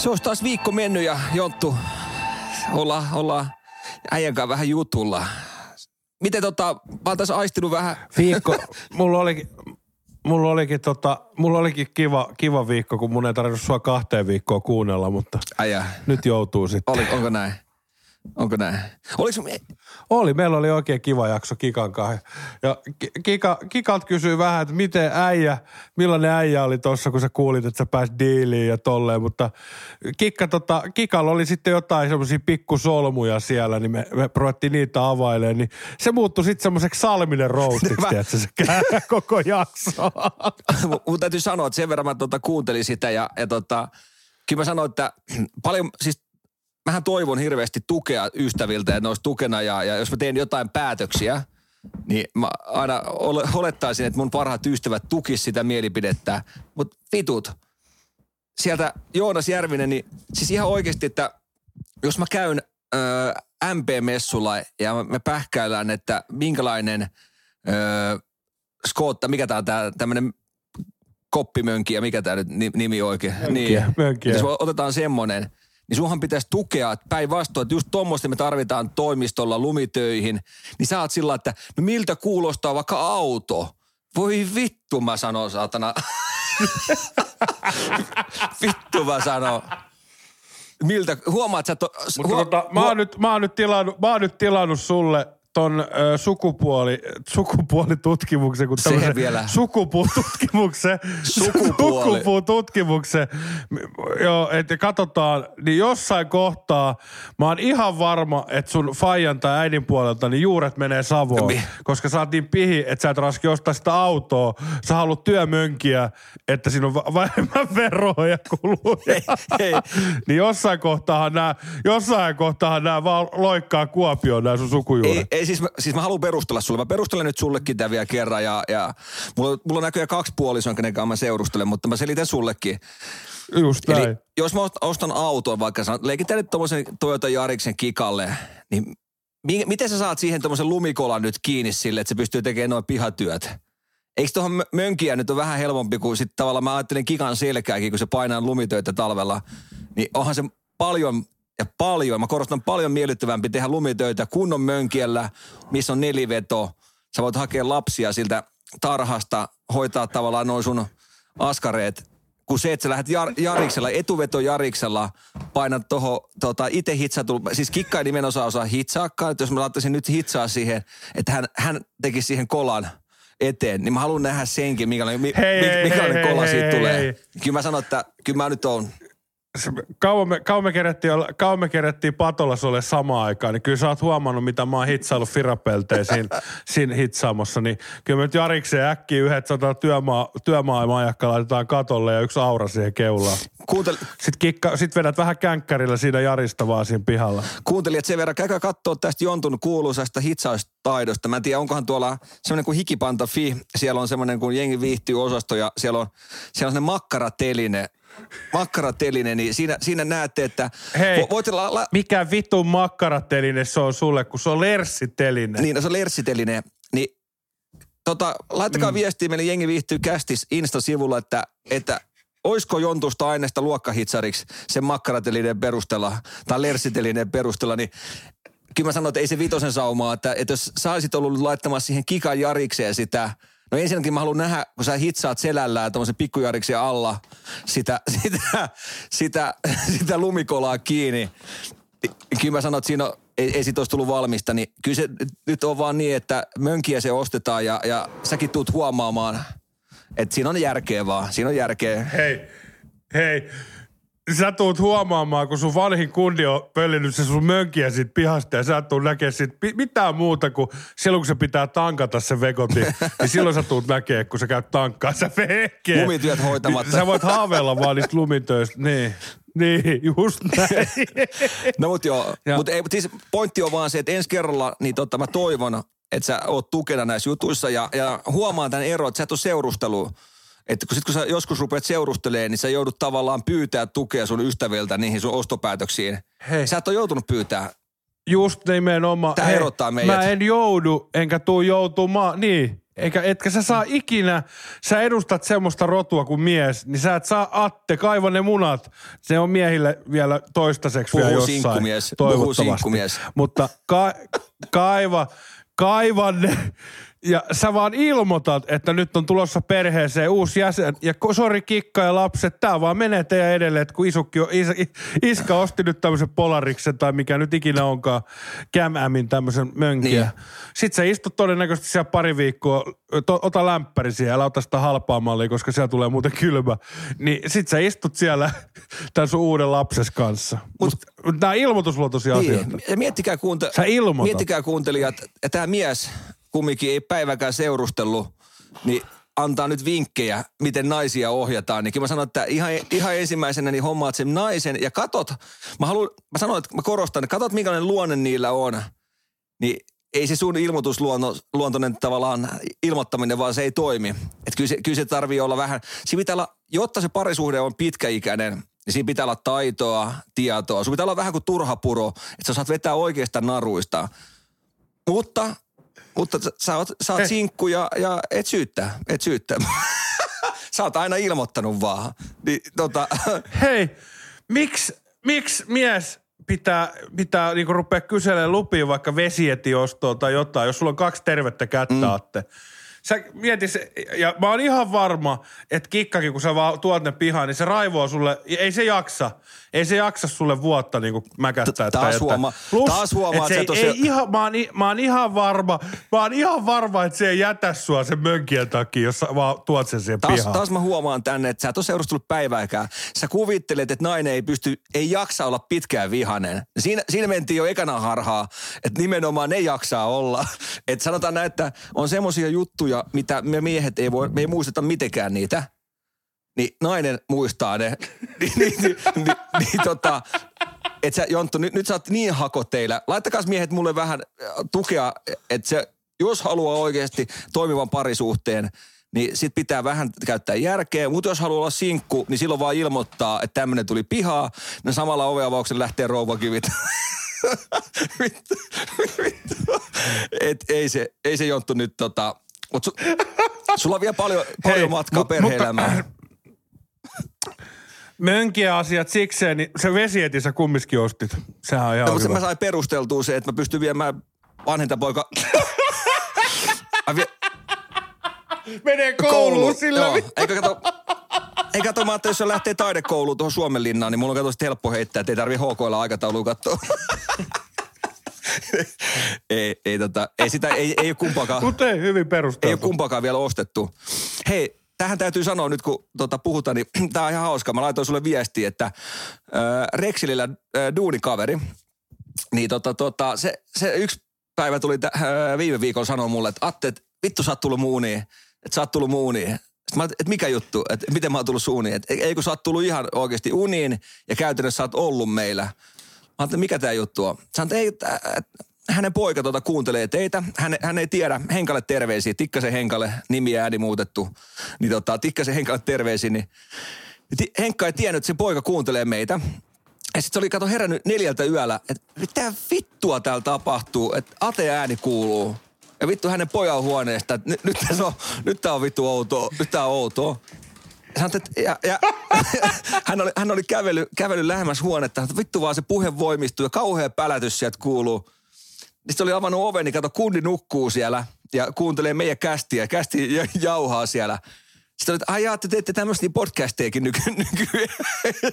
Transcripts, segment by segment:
Se olisi taas viikko mennyt ja Jonttu, olla, olla äijän kanssa vähän jutulla. Miten tota, mä oon tässä aistinut vähän, Viikko, mulla olikin, mulla olikin, tota, mulla olikin kiva, kiva viikko, kun mun ei tarvinnut sua kahteen viikkoon kuunnella, mutta äijä, nyt joutuu sitten. oli, onko näin? Onko näin? Oliko, Oli, meillä oli oikein kiva jakso Kikan kanssa. Ja Ki- Kika, Kikalta kysyy vähän, että miten äijä, millainen äijä oli tuossa, kun sä kuulit, että sä pääsit diiliin ja tolleen. Mutta Kikka, tota, Kikalla oli sitten jotain semmoisia pikkusolmuja siellä, niin me, me ruvettiin niitä availemaan. Niin se muuttui sitten semmoiseksi Salminen roastiksi, Mä- tiedätkö, se koko jakso. mun täytyy sanoa, että sen verran mä tota, kuuntelin sitä ja, ja tota, kyllä mä sanoin, että paljon, siis mähän toivon hirveästi tukea ystäviltä, että ne olisi tukena ja, ja jos mä teen jotain päätöksiä, niin mä aina ole, olettaisin, että mun parhaat ystävät tukis sitä mielipidettä. Mutta vitut, sieltä Joonas Järvinen, niin siis ihan oikeasti, että jos mä käyn ö, MP-messulla ja me pähkäillään, että minkälainen ö, skootta, mikä tää on tää tämmönen koppimönki ja mikä tää nyt ni- nimi oikein. Mönkiä, niin. mönkiä. Jos otetaan semmonen, niin sunhan pitäisi tukea, että päinvastoin, että just tuommoista me tarvitaan toimistolla lumitöihin, niin sä oot sillä, että no miltä kuulostaa vaikka auto? Voi vittu mä sanon, saatana. vittu mä sanon. Miltä, huomaat sä, to, Mutta tota, mä, oon nyt, mä, oon nyt tilannut, mä oon nyt tilannut sulle ton ö, sukupuoli, sukupuolitutkimuksen, kun Se tämmöisen vielä. sukupuututkimuksen, Sukupuoli. sukupuututkimuksen, joo, että katsotaan, niin jossain kohtaa mä oon ihan varma, että sun faijan tai äidin puolelta niin juuret menee Savoon, Mi- koska sä oot niin pihi, että sä et raski ostaa sitä autoa, sä haluat työmönkiä, että siinä on va- vähemmän veroja kuluja. Ei, ei. niin jossain kohtaahan nämä, jossain kohtaahan nämä vaan loikkaa Kuopioon nämä sun sukujuuret. Ei, ei siis, mä, siis mä haluan perustella sulle. Mä perustelen nyt sullekin tämän vielä kerran ja, ja mulla, mulla on näköjään kaksi puolisoa, kenen kanssa mä seurustelen, mutta mä selitän sullekin. Just näin. Eli jos mä ost- ostan auton, vaikka sä leikitään nyt tommosen Toyota Jariksen kikalle, niin mi- miten sä saat siihen tommosen lumikolan nyt kiinni sille, että se pystyy tekemään noin pihatyöt? Eikö tuohon mö- mönkiä nyt ole vähän helpompi kuin sitten tavallaan mä ajattelin kikan selkääkin, kun se painaa lumitöitä talvella, niin onhan se paljon ja paljon, mä korostan paljon miellyttävämpi tehdä lumitöitä kunnon mönkiellä, missä on neliveto. Sä voit hakea lapsia siltä tarhasta, hoitaa tavallaan noin sun askareet, kun se, että sä lähdet jar, jariksella, etuveto jariksella, painat toho, tota, itse hitsatu, siis kikka ei nimenomaan osaa hitsaakaan, että jos mä laittaisin nyt hitsaa siihen, että hän, hän tekisi siihen kolan eteen, niin mä haluan nähdä senkin, minkälainen, mi, Hei, mi, hei, minkälainen hei, kola hei, siitä hei, tulee. hei. Kyllä mä sanon, että kyllä mä nyt oon Kauan me, kauan me kerettiin, olla- kauan me kerettiin patolla sulle samaan aikaan, niin kyllä sä oot huomannut, mitä mä oon hitsaillut firapelteen siinä, siinä hitsaamossa. Niin kyllä me nyt Jarikseen äkkiä yhdet sata työmaa, työmaamajakka laitetaan katolle ja yksi aura siihen keulaan. Kuuntel, Sitten, kikka, sit vedät vähän känkkärillä siinä Jarista vaan siinä pihalla. kuuntelijat sen verran, käykää katsoa tästä Jontun kuuluisasta hitsaustaidosta. Mä en tiedä, onkohan tuolla semmoinen kuin Hikipanta Fi, siellä on semmoinen kuin jengi viihtyy osasto ja siellä on, siellä on semmoinen makkarateline, makkarateline, niin siinä, siinä näette, että Hei. vo- la, la, Mikä vitun makkarateline se on sulle, kun se on lerssiteline? niin no se on lerssiteline, niin tota, laittakaa mm. viestiä meille jengi viihtyy kästis Insta-sivulla, että, että oisko Jontusta aineesta luokkahitsariksi sen makkaratelineen perusteella tai lerssitelineen perusteella, niin kyllä mä sanon, että ei se vitosen saumaa, että, että jos sä olisit ollut laittamassa siihen kikan jarikseen sitä, no ensinnäkin mä haluan nähdä, kun sä hitsaat selällään tuommoisen pikkujariksen alla sitä, sitä, sitä, sitä lumikolaa kiinni, Kyllä mä sanon, että siinä on, ei, ei siitä olisi tullut valmista, niin kyllä se nyt on vaan niin, että mönkiä se ostetaan ja, ja säkin tuut huomaamaan, että siinä on järkeä vaan, siinä on järkeä. Hei, hei. Sä tuut huomaamaan, kun sun vanhin kundi on pöllinyt se sun mönkiä siitä pihasta ja sä tuut näkee siitä pi- mitään muuta kuin silloin, kun se pitää tankata se vekoti, niin silloin sä tuut näkee, kun sä käyt tankkaa, sä vehkee. Lumityöt hoitamatta. Sä voit haaveilla vaan niistä lumitöistä, niin. Niin, just näin. No mut joo, Ja- mutta mut siis pointti on vaan se, että ensi kerralla, niin totta mä toivon, että sä oot tukena näissä jutuissa ja, ja huomaan tämän eron, että sä et ole seurustelu. Että kun, sit kun sä joskus rupeat seurustelemaan, niin sä joudut tavallaan pyytää tukea sun ystäviltä niihin sun ostopäätöksiin. Hei. Sä et ole joutunut pyytää. Just nimenomaan. Hei, erottaa meidät. Mä en joudu, enkä tuu joutumaan. Niin. Eikä, etkä sä saa ikinä, sä edustat semmoista rotua kuin mies, niin sä et saa Atte, kaiva ne munat. Se on miehille vielä toistaiseksi Puhuu vielä jossain. sinkkumies, Toivottavasti. sinkkumies. Mutta ka, kaiva, kaiva ne ja sä vaan ilmoitat, että nyt on tulossa perheeseen uusi jäsen. Ja sori Kikka ja lapset, tää vaan menee teidän edelleen, että kun isukki on, is, iska osti nyt tämmöisen Polariksen tai mikä nyt ikinä onkaan, Cam-Amin tämmöisen mönkiä. Niin. Sitten sä istut todennäköisesti siellä pari viikkoa, to, ota lämpäri siellä, älä ota sitä halpaa mallia, koska siellä tulee muuten kylmä. Niin sit sä istut siellä tämän sun uuden lapses kanssa. Mut, Mut nämä ilmoitusluotoisia asioita. Niin. Ja miettikää, kuunte- Sä ilmoitat. miettikää kuuntelijat, että tämä mies kumminkin ei päiväkään seurustellut, niin antaa nyt vinkkejä, miten naisia ohjataan. Niin mä sanon, että ihan, ihan ensimmäisenä niin hommaat sen naisen ja katot, mä haluan, mä sanon, että mä korostan, että katot minkälainen luonne niillä on, niin ei se sun ilmoitusluontoinen tavallaan ilmoittaminen, vaan se ei toimi. Että kyllä se, kyllä se tarvii olla vähän, siinä pitää olla, jotta se parisuhde on pitkäikäinen, niin siinä pitää olla taitoa, tietoa. Sun pitää olla vähän kuin turhapuro, että sä saat vetää oikeista naruista. Mutta, mutta sä- oot, sä oot sinkku ja, ja et syyttää, et syyttää. sä oot aina ilmoittanut vaan. Niin, tota, Hei, miksi miks mies pitää, pitää niinku rupea kyselemään lupia vaikka vesietiostoa tai jotain, jos sulla on kaksi tervettä kättä, mm. Atte. Sä mieti se, ja mä oon ihan varma, että kikkakin, kun sä vaan tuot ne pihaan, niin se raivoo sulle, ei se jaksa. Ei se jaksa sulle vuotta niin kuin mäkästää. Taas huomaa- Plus, taas huomaa, että se ei, sä ei ihan, mä, oon, mä, oon ihan varma, mä oon ihan varma, että se ei jätä sua sen mönkien takia, jos sä vaan tuot sen siihen Taas, pihaan. taas mä huomaan tänne, että sä et ole seurustellut päivääkään. Sä kuvittelet, että nainen ei pysty, ei jaksa olla pitkään vihanen. Siinä, siinä mentiin jo ekana harhaa, että nimenomaan ne jaksaa olla. Että sanotaan näin, että on semmoisia juttuja, mitä me miehet ei voi, me ei muisteta mitenkään niitä. Niin nainen muistaa ne. niin, niin, niin, niin, niin tota, että sä Jonttu, nyt, nyt sä oot niin hakoteillä. Laittakaa miehet mulle vähän äh, tukea, että se, jos haluaa oikeasti toimivan parisuhteen, niin sit pitää vähän käyttää järkeä. Mutta jos haluaa olla sinkku, niin silloin vaan ilmoittaa, että tämmöinen tuli pihaa. No samalla oveavauksella lähtee rouvakivit. vittu, vittu. Et ei se, ei se Jonttu nyt tota... Mut su, sulla on vielä paljon, paljon Hei, matkaa mut- perhe-elämään. mutta- Mönkiä asiat sikseen, niin se vesietin sä kumminkin ostit. Sehän on ihan No, mutta mä sain perusteltua se, että mä pystyn viemään vanhinta poika... Mä vie- Menee kouluun sillä. Joo. Eikä kato, ei kato, mä ajattelin, jos se lähtee taidekouluun tuohon Suomenlinnaan, niin mulla on kato helppo heittää, että ei tarvi HKlla aikataulua katsoa. ei, ei, tota, ei sitä, ei, ei ole kumpaakaan, Mutta ei, hyvin ei ole perusteltu. kumpaakaan vielä ostettu. Hei, tähän täytyy sanoa nyt, kun tota, puhutaan, niin tää on ihan hauska. Mä laitoin sulle viestiä, että äh, Rexilillä äh, duunikaveri, niin tota, tota, se, se yksi päivä tuli tä, äh, viime viikolla sanoa mulle, että Atte, et vittu sä oot tullut muuniin, että sä oot tullut muuniin. Mä että mikä juttu, että miten mä oon tullut suuniin, että ei kun sä oot tullut ihan oikeasti uniin ja käytännössä sä oot ollut meillä. Mä ajattelin, mikä tämä juttu on. Sanoin, että ei, hänen poika tuota kuuntelee teitä. Hän, hän ei tiedä. Henkalle terveisiä. Tikkasen Henkalle, nimi ääni muutettu. Niin tota, Tikkasen Henkalle terveisiä. Niin Ti- Henkka ei tiennyt, että se poika kuuntelee meitä. Ja sitten se oli, kato, herännyt neljältä yöllä, että mitä vittua täällä tapahtuu, että Ate ääni kuuluu. Ja vittu hänen pojan huoneesta, että nyt, nyt, on, nyt tää on vittu outoa, nyt tää on outoa. Sanoit, ja, ja, hän oli, hän oli kävely, kävely lähemmäs huonetta, että vittu vaan se puhe voimistuu ja kauhea pälätys sieltä kuuluu. Niin sitten oli avannut oven, niin kato, kundi nukkuu siellä ja kuuntelee meidän kästiä. Kästi ja- jauhaa siellä. Sitten oli, että ai jaa, te teette tämmöistä niin podcastejakin nyky, nyky,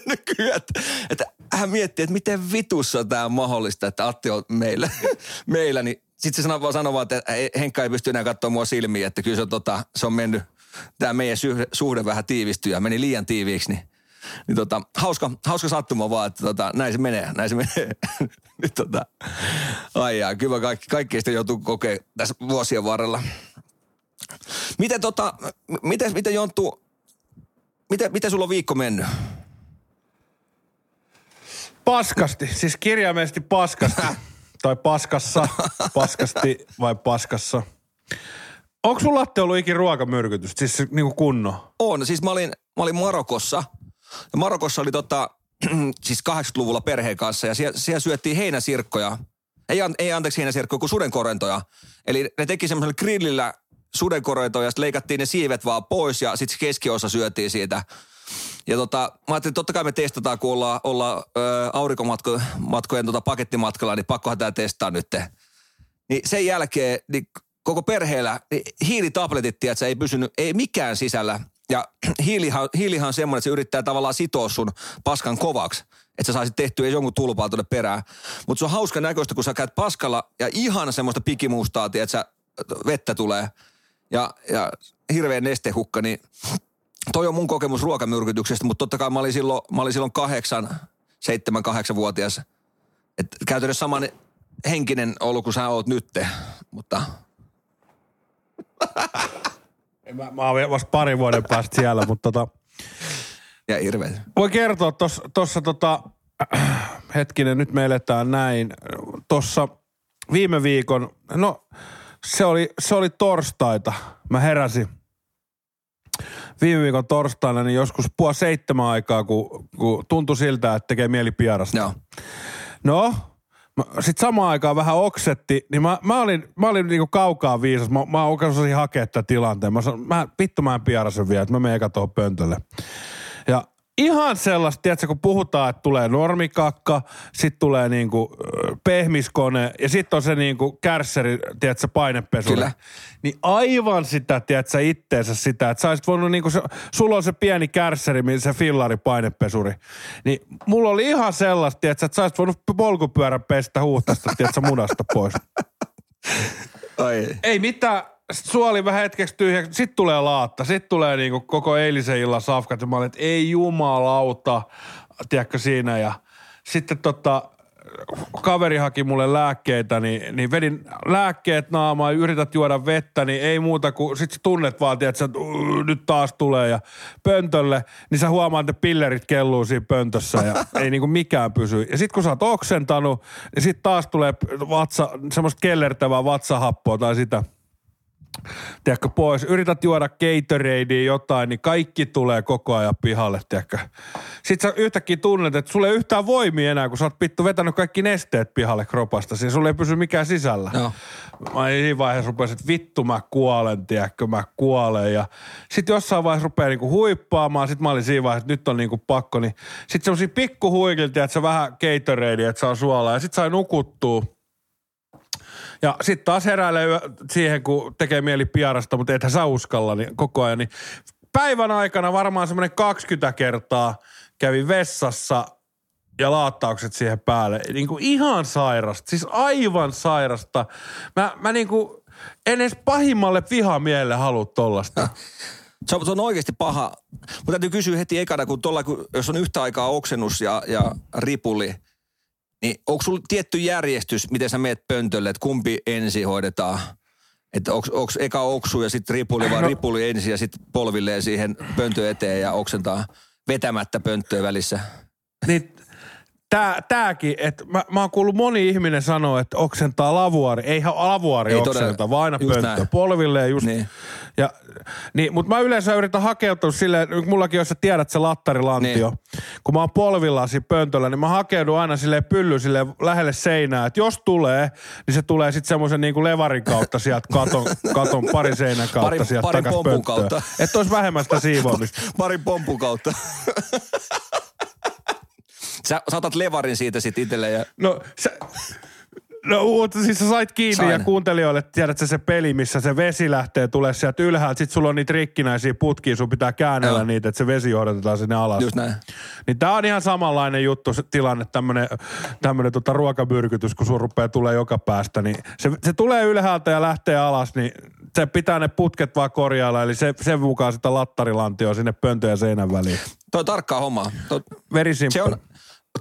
nykyään. Että, että hän miettii, että miten vitussa tämä on mahdollista, että Atti on meillä. meillä niin sitten se sanoi vaan, sanoi vaan, että Henkka ei pysty enää katsoa mua silmiin, että kyllä se on, tota, se on mennyt, tämä meidän suhde, suhde vähän tiivistyi ja meni liian tiiviiksi, niin niin tota, hauska, hauska sattuma vaan, että tota, näin se menee, näin se menee. Nyt tota, ai jaa, kyllä kaikki, kaikki sitä joutuu kokea tässä vuosien varrella. Miten tota, miten, miten Jonttu, miten, miten sulla on viikko mennyt? Paskasti, siis kirjaimellisesti paskasti. tai paskassa, paskasti vai paskassa. Onko sun latte ollut ikin ruokamyrkytys, siis niinku kunno? On, siis mä olin, mä olin Marokossa. Ja Marokossa oli tota, siis 80-luvulla perheen kanssa ja siellä, siellä syöttiin heinäsirkkoja. Ei, ei anteeksi heinäsirkkoja, kun sudenkorentoja. Eli ne teki semmoisella grillillä sudenkorentoja ja sitten leikattiin ne siivet vaan pois ja sitten keskiosa syötiin siitä. Ja tota, mä ajattelin, että totta kai me testataan, kun ollaan, ö, aurinkomatkojen tota pakettimatkalla, niin pakkohan tämä testaa nyt. Niin sen jälkeen niin koko perheellä niin hiilitabletit, tiedätkö, ei pysynyt, ei mikään sisällä. Ja hiilihan, hiilihan on semmoinen, että se yrittää tavallaan sitoa sun paskan kovaksi, että sä saisit tehtyä edes jonkun tulpaa tuonne perään. Mutta se on hauska näköistä, kun sä käyt paskalla ja ihan semmoista pikimustaa, tiedätkö, vettä tulee ja, ja hirveä nestehukka, niin toi on mun kokemus ruokamyrkytyksestä, mutta totta kai mä olin silloin, mä olin silloin kahdeksan, seitsemän, kahdeksan vuotias. Et käytännössä saman henkinen ollut kuin sä oot nytte, mutta Mä, mä oon vasta pari vuoden päästä siellä, mutta tota, ja hirveä. voi kertoa tuossa tossa tota, hetkinen, nyt me eletään näin. Tuossa viime viikon, no se oli, se oli torstaita. Mä heräsin viime viikon torstaina, niin joskus puoli seitsemän aikaa, kun, kun tuntui siltä, että tekee mieli pierasta. Joo. No, sitten samaan aikaan vähän oksetti, niin mä, mä olin, mä olin niinku kaukaa viisas. Mä, mä osasin hakea tätä tilanteen. Mä sanoin, mä, vittu mä en vielä, että mä menen eka tuohon pöntölle. Ja ihan sellaista, tiedätkö, kun puhutaan, että tulee normikakka, sitten tulee niinku ö, pehmiskone ja sitten on se niinku kärsseri, tiedätkö, painepesuri. Kyllä. Niin aivan sitä, tiedätkö, itteensä sitä, että sä olisit voinut niinku, se, sulla on se pieni kärsseri, se fillari painepesuri. Niin mulla oli ihan sellaista, tiedätkö, että sä olisit voinut polkupyörän pestä huuhtasta, tiedätkö, munasta pois. Ai. Ei mitään, suoli vähän hetkeksi tyhjäksi, sitten tulee laatta, sitten tulee niinku koko eilisen illan safkat, ja mä olin, että ei jumalauta, tiedätkö siinä, ja sitten tota, kaveri haki mulle lääkkeitä, niin, niin vedin lääkkeet naamaan, yrität juoda vettä, niin ei muuta kuin, sit sä tunnet vaan, tiedät, että nyt taas tulee ja pöntölle, niin sä huomaat, että pillerit kelluu siinä pöntössä ja ei niinku mikään pysy. Ja sit kun sä oot oksentanut, niin sit taas tulee vatsa, semmoista kellertävää vatsahappoa tai sitä – tiedätkö, pois. Yrität juoda Gatoradea jotain, niin kaikki tulee koko ajan pihalle, tiedätkö. Sitten sä yhtäkkiä tunnet, että sulle ei yhtään voimia enää, kun sä oot pittu vetänyt kaikki nesteet pihalle kropasta. Siinä sulle ei pysy mikään sisällä. Joo. Mä siinä vaiheessa rupesin, että vittu mä kuolen, tiedätkö, mä kuolen. Ja sitten jossain vaiheessa rupeaa niinku huippaamaan. Sitten mä olin siinä vaiheessa, että nyt on niinku pakko. Niin sitten semmosia pikkuhuikilta, että se vähän Gatoradea, että saa suolaa. Ja sitten sai nukuttua. Ja sitten taas heräilee siihen, kun tekee mieli piarasta, mutta ethän sä uskalla niin koko ajan. Niin päivän aikana varmaan semmoinen 20 kertaa kävi vessassa ja laattaukset siihen päälle. Niin kuin ihan sairasta, siis aivan sairasta. Mä, mä niin kuin, en edes pahimmalle vihamielelle halua tollasta. Se on, se on oikeasti paha. Mutta täytyy kysyä heti ekana, kun, tolla, kun jos on yhtä aikaa oksennus ja, ja ripuli, niin onko sulla tietty järjestys, miten sä meet pöntölle, että kumpi ensin hoidetaan? Että onko eka oksu ja sitten ripuli, vai No. ripuli ensin ja sitten polvilleen siihen pöntö eteen ja oksentaa vetämättä pönttöä välissä? Niin tää, tääkin, että mä, mä oon kuullut moni ihminen sanoa, että oksentaa lavuari. Eihän lavuari Ei Ei todella. oksenta, vaan aina pönttö. näin. Polvilleen just. Niin. Ja, niin, mutta mä yleensä yritän hakeutua silleen, mullakin jos sä tiedät se lattarilantio, niin. kun mä oon polvillaan siinä pöntöllä, niin mä hakeudun aina silleen pylly silleen lähelle seinää, että jos tulee, niin se tulee sitten semmoisen niinku levarin kautta sieltä katon, katon pari seinän kautta Parin- sieltä parin takas pompun pönttöön. kautta. Että olisi vähemmän sitä siivoamista. Parin pompun kautta. sä, sä otat levarin siitä sitten itselleen ja No, sä, no mutta siis sä sait kiinni Sain. ja kuuntelijoille, tiedätkö se peli, missä se vesi lähtee tulee sieltä ylhäältä, sit sulla on niitä rikkinäisiä putkia, sun pitää käännellä Joo. niitä, että se vesi johdatetaan sinne alas. just näin. Niin tää on ihan samanlainen juttu, se tilanne, tämmönen, tämmönen tota ruokamyrkytys, kun sun rupeaa tulee joka päästä, niin se, se tulee ylhäältä ja lähtee alas, niin se pitää ne putket vaan korjailla, eli se, sen mukaan sitä lattarilantioa sinne pöntön ja seinän väliin. Toi on tarkkaa hommaa. Toi, Very simple. se on,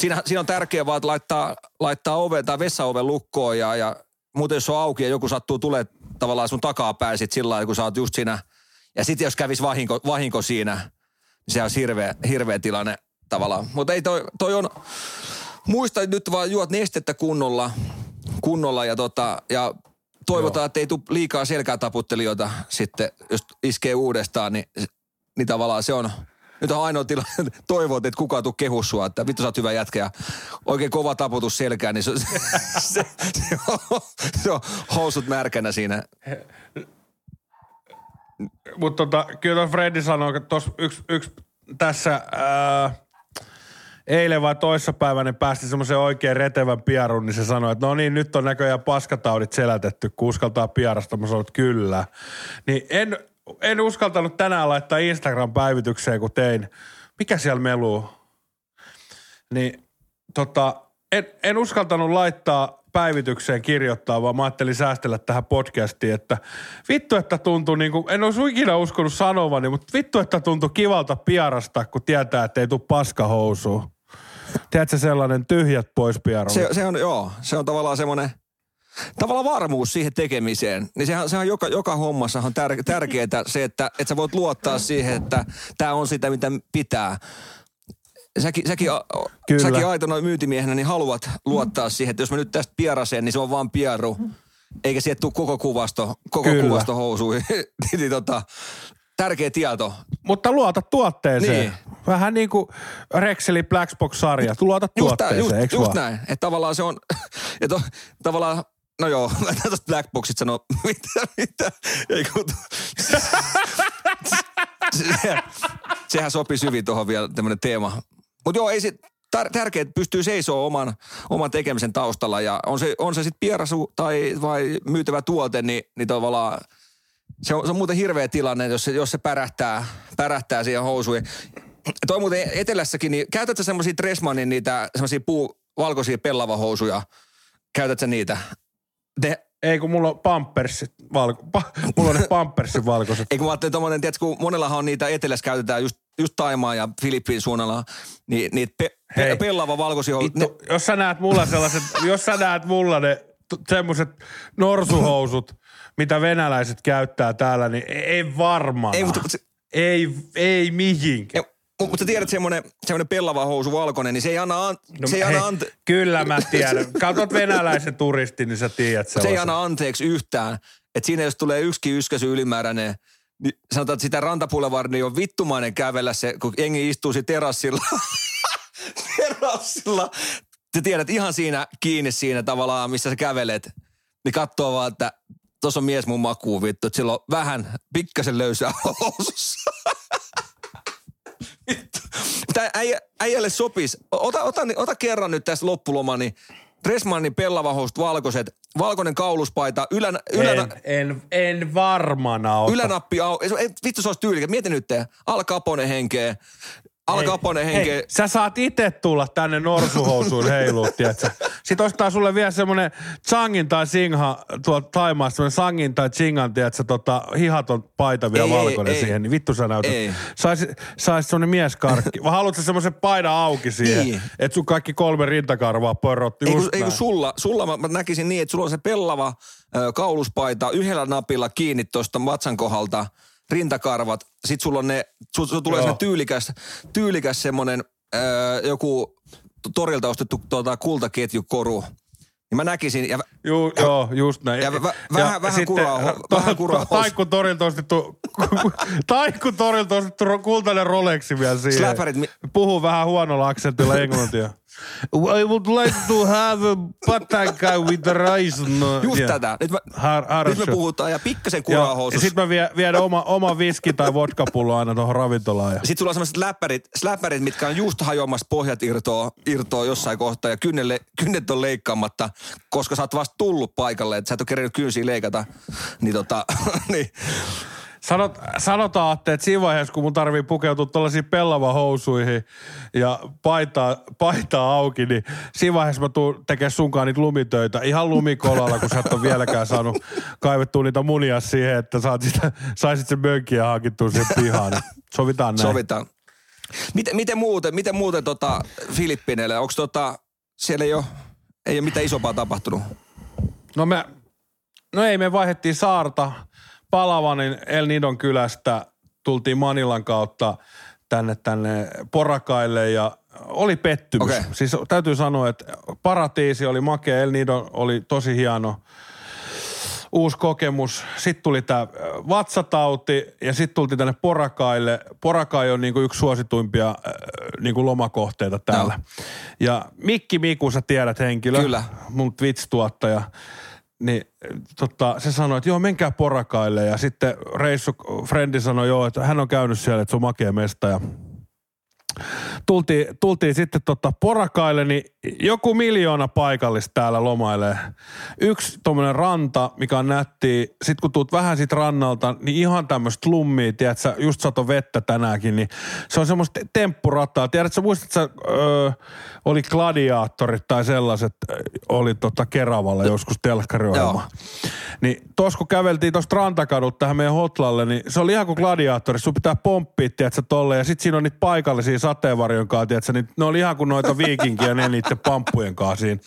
siinä, siinä on tärkeää vaan, että laittaa, laittaa oven tai vessaoven lukkoon ja, ja muuten jos se on auki ja joku sattuu tulee tavallaan sun takaa päin sit sillä lailla, kun sä oot just siinä. Ja sitten jos kävisi vahinko, vahinko siinä, niin se on hirveä, hirveä tilanne tavallaan. Mutta ei toi, toi on, muista nyt vaan juot nestettä kunnolla, kunnolla ja, tota, ja toivotaan, Joo. että ei tule liikaa selkäätaputtelijoita sitten, jos iskee uudestaan, niin, niin tavallaan se on, nyt on ainoa tilanne, toivot, että kukaan tuu kehu sua, että vittu sä oot hyvä jätkä ja oikein kova taputus selkään, niin se, se, se, on, se on housut märkänä siinä. Mutta tota, kyllä Freddy sanoi, että tuossa yksi, yksi tässä ää, eilen vai toissapäivänä päästi semmoisen oikein retevän pierun, niin se sanoi, että no niin, nyt on näköjään paskataudit selätetty, kun uskaltaa pierasta. Mä sanoin, että kyllä. Niin en, en uskaltanut tänään laittaa Instagram-päivitykseen, kun tein. Mikä siellä meluu? Niin tota, en, en uskaltanut laittaa päivitykseen kirjoittaa, vaan mä ajattelin säästellä tähän podcastiin, että vittu, että tuntui niin kuin, en olisi ikinä uskonut sanovani, mutta vittu, että tuntui kivalta pierasta, kun tietää, että ei tule paskahousuun. Tiedätkö sellainen tyhjät pois pierun? Se, se on, joo, se on tavallaan semmoinen, tavallaan varmuus siihen tekemiseen. Niin sehän, sehän joka, joka hommassa on tär, tärkeää se, että, että sä voit luottaa siihen, että tämä on sitä, mitä pitää. Säkin, säkin, Kyllä. säkin aitona myyntimiehenä niin haluat luottaa siihen, että jos mä nyt tästä pieraseen, niin se on vaan pieru. Eikä sieltä tule koko kuvasto, koko Kyllä. kuvasto housuihin. niin, tota, tärkeä tieto. Mutta luota tuotteeseen. Niin. Vähän niin kuin Rexeli Blacksbox-sarja. Luota Just, tuotteeseen, just, eikö just vaan? näin. Että tavallaan se on, että on, tavallaan, no joo, mä tuosta Blackboxit sanoo, mitä, mitä, ei kun, se, sehän sopii hyvin tuohon vielä tämmöinen teema. Mutta joo, ei se, tär, tärkeää, että pystyy seisoo oman, oman tekemisen taustalla ja on se, on se sitten pierasu tai vai myytävä tuote, niin, niin tavallaan se on, se on muuten hirveä tilanne, jos se, jos se pärähtää, pärähtää siihen housuihin. Toi muuten etelässäkin, niin käytätkö semmoisia Dressmanin niitä semmoisia puu, valkoisia pellavahousuja? Käytätkö niitä? Te, Ei kun mulla on pampersit, valko, pa, mulla on ne pampersin valkoiset. Ei kun mä ajattelin tommonen, tiedätkö, kun monellahan on niitä etelässä käytetään just, just Taimaa ja Filippiin suunnalla, niin niitä pe, pe, pellava valkoisia hou- ne, jos sä näet mulla sellaiset, jos sä näet mulla ne semmoset norsuhousut, mitä venäläiset käyttää täällä, niin ei, ei varmaan. Ei, mutta- ei, ei mihinkään. Mutta sä tiedät, semmoinen, semmoinen pellava housu valkoinen, niin se ei anna, an, No, se ei hei, anna, ante, Kyllä mä tiedän. Katsot venäläisen turistin, niin sä tiedät se ei sellaisen. anna anteeksi yhtään. Että siinä jos tulee yksikin yskäsy ylimääräinen, niin sanotaan, että sitä rantapulevarnia on vittumainen kävellä se, kun jengi istuu siinä terassilla. terassilla. Sä tiedät ihan siinä kiinni siinä tavallaan, missä sä kävelet. Niin katsoo vaan, että tuossa on mies mun makuun vittu, että sillä on vähän pikkasen löysää housussa. Äijä, äijälle sopisi. Ota, ota, ota kerran nyt tästä loppuloma, niin Dressmannin pellavahousut valkoiset, valkoinen kauluspaita, ylän, ylän, En, en, en varmana ota. ylänappi au. Ei, vittu se olisi tyylikä. Mieti nyt, Al Capone henkeä. Al Capone henkeä. Hei, sä saat itse tulla tänne norsuhousuun heiluun, tiedätkö? Sitten ostaa sulle vielä semmonen Changin tai Singha tuolta Taimaasta, semmonen Sangin tai Chingan, tiedätkö, tota, hihaton paita vielä Ei, valkoinen ei. siihen, niin vittu sä näytät. Ei. Saisit sais semmonen mieskarkki. Vai haluatko sä semmoisen paidan auki siihen, Niin. että sun kaikki kolme rintakarvaa pörrot Ei kun, ei kun sulla, sulla mä, mä näkisin niin, että sulla on se pellava ö, kauluspaita yhdellä napilla kiinni tuosta vatsan kohdalta, rintakarvat. Sitten sulla on ne, sulla, sulla tulee se tyylikäs, tyylikäs semmonen ö, joku torilta ostettu tuota, kultaketjukoru. Niin mä näkisin, ja Juu, joo, just näin. Ja vä- vähän- vähän kuraa- vähän kuraa- Taikku torilta ostettu, Taikku torilta ostettu kultainen Rolexi vielä siihen. Släpärit Puhuu vähän huonolla aksentilla englantia. I would like to have a patanka with rice. No, just yeah. tätä. Nyt, mä, Har, har, nyt me puhutaan, ja pikkasen ja kuraa housussa. sitten mä vie, viedän oma, oma viski tai vodkapullo aina tuohon ravintolaan. Ja. Sitten sulla on sellaiset läppärit, släppärit, mitkä on just hajoamassa pohjat irtoa, irtoa jossain kohtaa ja kynnelle, kynnet on leikkaamatta, koska sä oot vasta tullut paikalle, että sä et ole kerennyt kynsiä leikata. Niin tota, niin. Sanot, sanotaan, Atte, että siinä vaiheessa, kun mun tarvii pukeutua tuollaisiin pellavahousuihin ja paitaa, paitaa auki, niin siinä vaiheessa mä tuun tekemään sunkaan niitä lumitöitä ihan lumikolalla, kun sä et ole vieläkään saanut kaivettua niitä munia siihen, että saat sitä, saisit sen mönkkiä hankittua siihen pihaan. Sovitaan näin. sovitaan. Miten, miten muuten, miten muuten tota Filippiineille, onko tota, siellä ei ole, ei ole mitään isompaa tapahtunut? No me, no ei, me vaihdettiin saarta Palavanin El Nidon kylästä, tultiin Manilan kautta tänne, tänne Porakaille ja oli pettymys. Okei. Siis täytyy sanoa, että Paratiisi oli makea, El Nido oli tosi hieno uusi kokemus. Sitten tuli tämä vatsatauti ja sitten tultiin tänne Porakaille. Porakai on niinku yksi suosituimpia äh, niinku lomakohteita täällä. Ja Mikki Miku, sä tiedät henkilö. Kyllä. Mun Twitch-tuottaja. Niin tota, se sanoi, että joo, menkää Porakaille. Ja sitten reissu, frendi sanoi joo, että hän on käynyt siellä, että se on makea mesta. Ja tultiin, tultiin sitten tota Porakaille, niin joku miljoona paikallista täällä lomailee. Yksi tuommoinen ranta, mikä on nätti. Sitten kun tuut vähän siitä rannalta, niin ihan tämmöistä lummia, tiedätkö, just sato vettä tänäänkin, niin se on semmoista temppurataa. Tiedätkö, sä muistat, sä, öö, oli gladiaattorit tai sellaiset, oli tota Keravalla joskus telkkariohjelma. Niin tos kun käveltiin tuosta rantakadulta tähän meidän hotlalle, niin se oli ihan kuin gladiaattori. Sun pitää pomppia, tiedätkö, tolle. Ja sit siinä on niitä paikallisia sateenvarjon kanssa, tiedätkö, niin ne oli ihan kuin noita viikinkiä, ne niiden pamppujen kanssa siinä.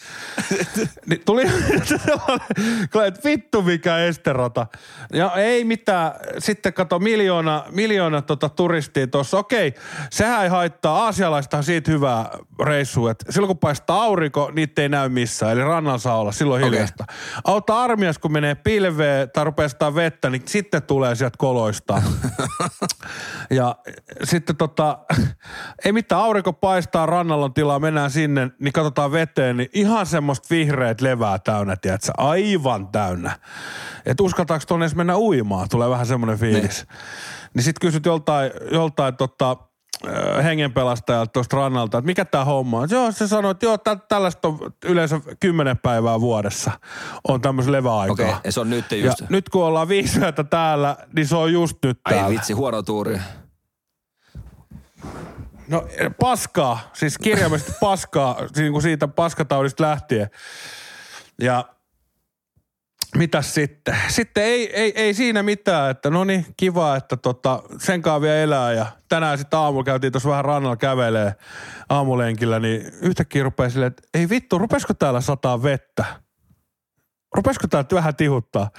Niin tuli sellainen, että vittu mikä esterata. Ja ei mitään, sitten kato miljoona, miljoona tota turistia tuossa. Okei, sehän ei haittaa. Aasialaistahan siitä hyvää reissua, että silloin kun paistaa aurinko, niitä ei näy missään. Eli rannalla saa olla silloin hiljasta. Autta armias, kun menee pilveen tai rupeaa vettä, niin sitten tulee sieltä koloista. ja sitten tota, ei mitään, aurinko paistaa, rannalla on tilaa, mennään sinne, niin katsotaan veteen, niin ihan semmoista vihreät levää täynnä, tiedätkö, aivan täynnä. Että uskaltaako tuonne edes mennä uimaan, tulee vähän semmoinen fiilis. Niin sitten kysyt joltain, joltain tota, ö, hengenpelastajalta tuosta rannalta, että mikä tämä homma on. Joo, se sanoi, että joo, tä, tällaista on yleensä kymmenen päivää vuodessa on tämmöisen leväaikaa. Okei, ja se on nyt Ja just. nyt kun ollaan viisi täällä, niin se on just nyt Ai täällä. vitsi, huono tuuri. No eh, paskaa, siis kirjaimellisesti paskaa, niin kuin siitä paskataudista lähtien. Ja mitäs sitten? Sitten ei, ei, ei siinä mitään, että no niin, kiva, että tota, sen vielä elää. Ja tänään sitten aamulla käytiin tuossa vähän rannalla kävelee aamulenkillä, niin yhtäkkiä rupeaa silleen, että ei vittu, rupesko täällä sataa vettä? Rupesko tää nyt vähän tihuttaa?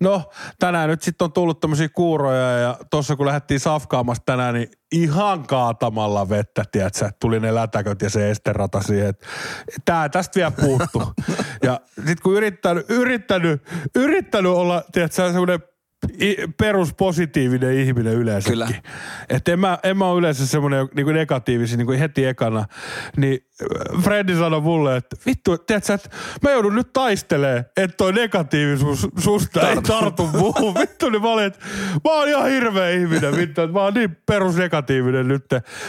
No, tänään nyt sitten on tullut tämmöisiä kuuroja ja tuossa kun lähdettiin safkaamassa tänään, niin ihan kaatamalla vettä, tiedätkö, tuli ne lätäköt ja se esterata siihen. että Tää tästä vielä puuttu. ja sitten kun yrittänyt, yrittänyt, yrittänyt olla, tiedätkö, semmoinen peruspositiivinen ihminen yleensäkin. Kyllä. Että en mä, en mä ole yleensä semmoinen niin negatiivisin niin heti ekana. Niin Freddy sanoi mulle, että vittu, tiedätkö, että mä joudun nyt taistelee, että toi negatiivisuus susta ei tartu muuhun. Vittu, niin mä olin, että mä oon ihan hirveä ihminen, vittu, että mä oon niin perusnegatiivinen nyt.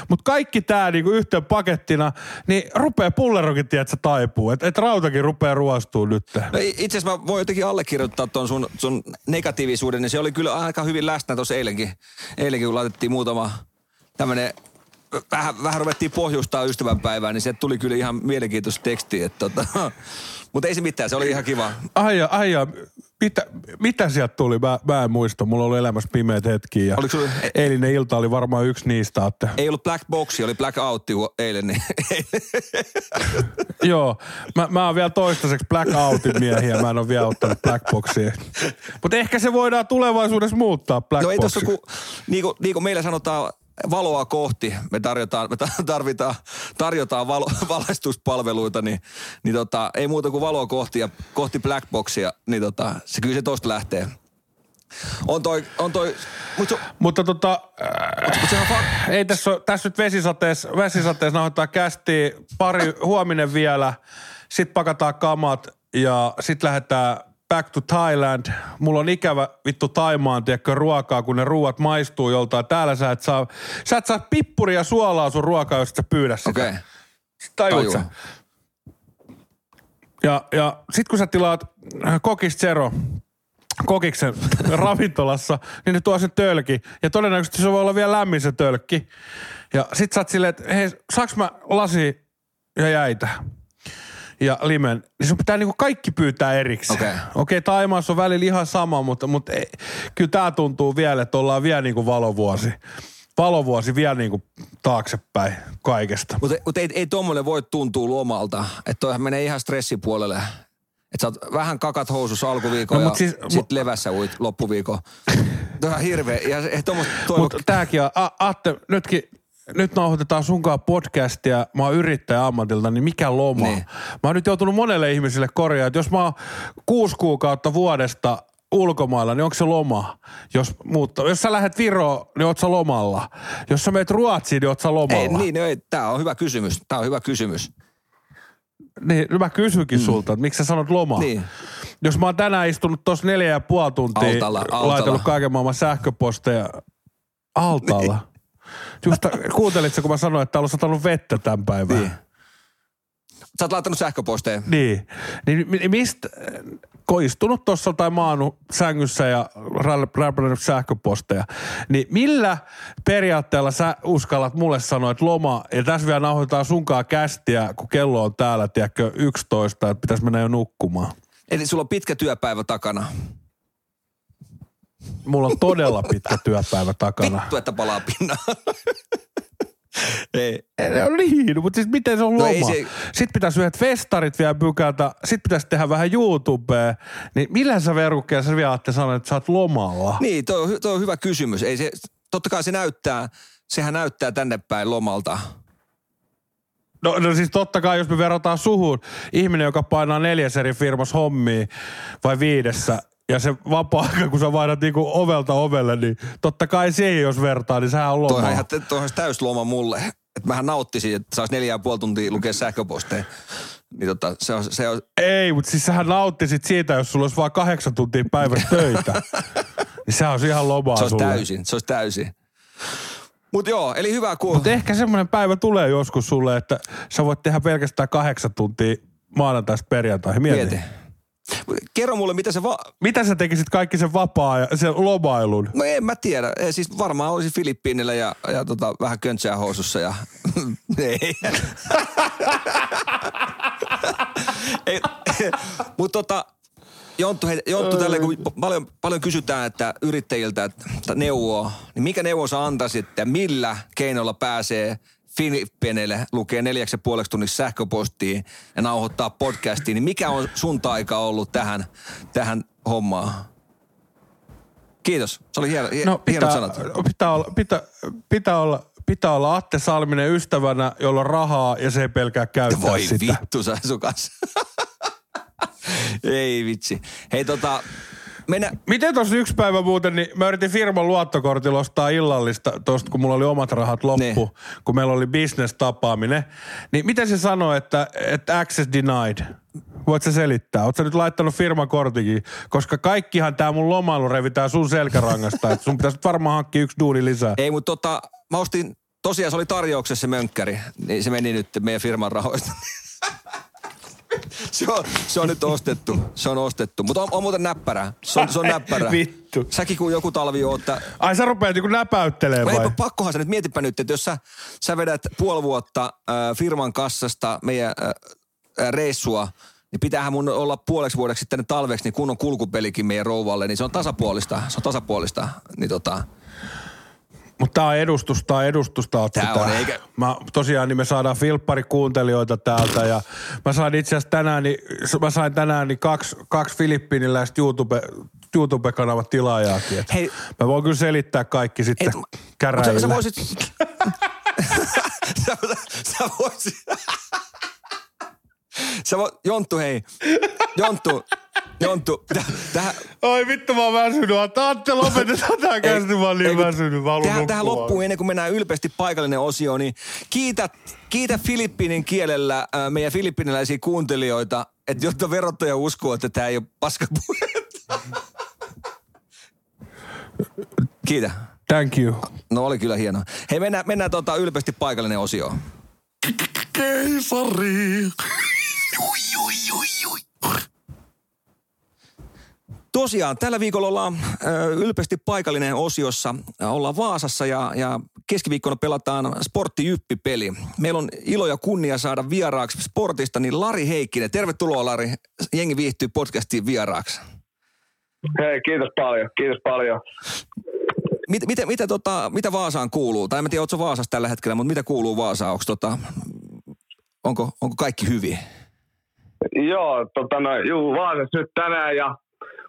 Mutta kaikki tää niin kuin yhteen pakettina, niin rupee pullerokin, tiedätkö, taipuu. Että et rautakin rupeaa ruostuu nyt. No itse asiassa mä voin jotenkin allekirjoittaa tuon sun, sun negatiivisuuden, niin se oli kyllä aika hyvin läsnä tuossa eilenkin. Eilenkin, kun laitettiin muutama tämmönen, vähän, vähän ruvettiin pohjustaa ystävänpäivää, niin se tuli kyllä ihan mielenkiintoista tekstiä. Että tota, mutta ei se mitään, se oli ihan kiva. Aija, aija, mitä, mitä sieltä tuli? Mä, mä en muista. Mulla oli elämässä pimeät hetkiä. Ja Oliko sulla- Eilinen ilta oli varmaan yksi niistä. Että, Ei ollut black boxi, oli black outti eilen. Niin joo, mä, mä oon vielä toistaiseksi blackoutin miehiä. Mä en ole vielä ottanut blackboxia. Mutta ehkä se voidaan tulevaisuudessa muuttaa No ei tossa kun, niin kuin, niin kuin meillä sanotaan, valoa kohti, me tarjotaan, me ta- tarvitaan, tarjotaan valo, valaistuspalveluita, niin, niin tota, ei muuta kuin valoa kohti ja kohti blackboxia, niin tota, se kyllä se tosta lähtee. On toi, on toi, mutta Mutta tota, mut fa- ei tässä, ole, tässä nyt vesisateessa, vesisateessa nauhoittaa kästi pari huominen vielä. Sitten pakataan kamat ja sitten lähdetään back to Thailand. Mulla on ikävä vittu Taimaan, tiedätkö, ruokaa, kun ne ruuat maistuu joltain. Täällä sä et saa, sä et saa pippuria suolaa sun ruokaa, jos sä pyydä sitä. okei. Okay. Sä? Ja, ja sit kun sä tilaat äh, kokis zero, kokiksen ravintolassa, niin ne tuo sen tölki. Ja todennäköisesti se voi olla vielä lämmin se tölkki. Ja sit sä oot silleen, että hei, saaks mä lasi ja jäitä? Ja limen. Niin sun pitää niinku kaikki pyytää erikseen. Okei. Okei, okay, Taimaassa on välillä ihan sama, mutta, mutta ei, kyllä tää tuntuu vielä, että ollaan vielä niinku valovuosi. Valovuosi vielä niinku taaksepäin kaikesta. Mutta mut ei, ei tommonen voi tuntua lomalta. Että toihan menee ihan stressipuolelle. Että sä oot vähän kakat housussa alkuviikon No, mut ja siis- sit mu- levässä uit loppuviikon. Toi on hirveä. Ja tommoista toivo... Mutta tääkin on, A- Atte, nytkin nyt nauhoitetaan sunkaan podcastia, mä oon yrittäjä ammatilta, niin mikä loma? Niin. Mä oon nyt joutunut monelle ihmiselle korjaa, että jos mä oon kuusi kuukautta vuodesta ulkomailla, niin onko se loma? Jos, muutta, jos sä lähdet Viroon, niin oot sä lomalla. Jos sä meet Ruotsiin, niin oot sä lomalla. Ei, niin, ei, tää on hyvä kysymys. Tää on hyvä kysymys. Niin, mä kysynkin mm. sulta, että miksi sä sanot loma? Niin. Jos mä oon tänään istunut tuossa neljä ja puoli tuntia, Altalla, altalla. laitellut kaiken maailman sähköposteja altalla. Niin. Just kuuntelitko, kun mä sanoin, että on satanut vettä tämän päivän? Niin. Sä oot laittanut sähköposteja. Niin. Niin mi- mistä, koistunut tuossa tai maannut sängyssä ja räpännyt sähköposteja, niin millä periaatteella sä uskallat mulle sanoa, että loma, ja tässä vielä nauhoitetaan sunkaan kästiä, kun kello on täällä, tiedätkö, 11, että pitäisi mennä jo nukkumaan. Eli sulla on pitkä työpäivä takana. Mulla on todella pitkä työpäivä takana. Vittu, että palaa pinnaan. ei. No niin, mutta siis miten se on No loma? se- Sitten pitäisi yhdet festarit vielä pykätä, sitten pitäisi tehdä vähän YouTubea. Niin millä sä verukkeella sä vielä aatte sanoa, että sä oot lomalla? Niin, toi on, toi on hyvä kysymys. Ei se, totta kai se näyttää, sehän näyttää tänne päin lomalta. No, no siis totta kai, jos me verrataan suhun, ihminen, joka painaa neljäs eri firmassa hommia vai viidessä, ja se vapaa-aika, kun sä vaihdat niinku ovelta ovelle, niin totta kai siihen, jos vertaa, niin sehän on loma. Toihan ihan toi olisi täysloma mulle. Että mähän nauttisin, että saisi neljä ja puoli tuntia lukea sähköposteja. Niin tota, se on, se on, Ei, mutta siis sähän nauttisit siitä, jos sulla olisi vain kahdeksan tuntia päivässä töitä. niin sehän olisi ihan lomaa se olisi sulle. täysin, se olisi täysin. Mutta joo, eli hyvä ku... Mutta ehkä semmoinen päivä tulee joskus sulle, että sä voit tehdä pelkästään kahdeksan tuntia maanantaista perjantaihin. Mieti. Mieti. Kerro mulle, mitä se va... Mitä sä tekisit kaikki sen vapaa ja sen lomailun? No en mä tiedä. Ei, Siis varmaan olisi Filippiinillä ja, ja tota, vähän köntsää housussa ja... Ei. Ei. Mutta tota, Jonttu, hei, Jonttu tälle, kun paljon, paljon kysytään että yrittäjiltä että neuvoa, niin mikä neuvo sä antaisit, että millä keinolla pääsee Filippiineille lukee neljäksi ja puoleksi tunnissa sähköpostiin ja nauhoittaa podcastiin, niin mikä on sun taika ollut tähän, tähän hommaan? Kiitos. Se oli hieno, hie, No hienot pitää, sanat. pitää, olla, pitää, pitää, olla, pitää olla Atte Salminen ystävänä, jolla on rahaa ja se ei pelkää käyttää Voi sitä. vittu sä sukas. Ei vitsi. Hei tota, mennä, Miten tuossa yksi päivä muuten, niin mä yritin firman luottokortilla ostaa illallista tuosta, kun mulla oli omat rahat loppu, Niin. kun meillä oli business-tapaaminen. Niin miten se sanoi, että, että access denied? Voit sä selittää? Sä nyt laittanut firman kortikin? Koska kaikkihan tää mun lomailu revitään sun selkärangasta. että sun pitäisi varmaan hankkia yksi duuni lisää. ei mut tota, mä ostin, tosiaan se oli tarjouksessa se mönkkäri, niin se meni nyt meidän firman rahoista. se, on, se on nyt ostettu, se on ostettu. Mutta on, on muuten näppärä, se on, se on näppärä. Vittu. Säkin kun joku talvi oot, että Ai sä rupeat niinku näpäyttelee No vai? ei, pakkohan sä nyt mietipä nyt, että jos sä, sä vedät puoli vuotta äh, firman kassasta meidän äh, äh, reissua, niin pitäähän mun olla puoleksi vuodeksi tänne talveksi niin kunnon kulkupelikin meidän rouvalle, niin se on tasapuolista, se on tasapuolista. Niin tota, Mutta tää on edustus, tää on edustusta. Otto, Tää on, eikä- Mä, tosiaan niin me saadaan filpparikuuntelijoita täältä ja mä sain itse asiassa tänään, niin, mä sain tänään niin kaksi, kaksi filippiiniläistä YouTube, YouTube-kanavan tilaajaakin. Et Hei. Mä voin kyllä selittää kaikki sitten Et- Mutta käräjille. sä, sä voisit... sä, sä voisit... sä voit... Jonttu, hei. Jonttu. Jonttu. Täh, tähän, Oi vittu mä oon väsynyt. Atte lopetetaan tää kästi, mä oon niin väsynyt. Mä tähän, tähän loppuun, ennen kuin mennään ylpeästi paikallinen osio, niin kiitä, kiitä Filippiinin kielellä äh, meidän filippiniläisiä kuuntelijoita, että jotta verottaja uskoo, että tämä ei ole paskapuhetta. Kiitä. Thank you. No oli kyllä hienoa. Hei, mennään, mennään tota ylpeästi paikallinen osio. Keisari. Tosiaan, tällä viikolla ollaan ö, ylpeästi paikallinen osiossa. Ollaan Vaasassa ja, ja keskiviikkona pelataan sporttijyppipeli. Meillä on ilo ja kunnia saada vieraaksi sportista niin Lari Heikkinen. Tervetuloa Lari. Jengi viihtyy podcastiin vieraaksi. Hei, kiitos paljon, kiitos paljon. Mit, mitä, mitä, tota, mitä Vaasaan kuuluu? Tai en tiedä, ootko Vaasassa tällä hetkellä, mutta mitä kuuluu Vaasaan? Onko, tota, onko, onko kaikki hyvin? Joo, tota no, juu, Vaasassa nyt tänään ja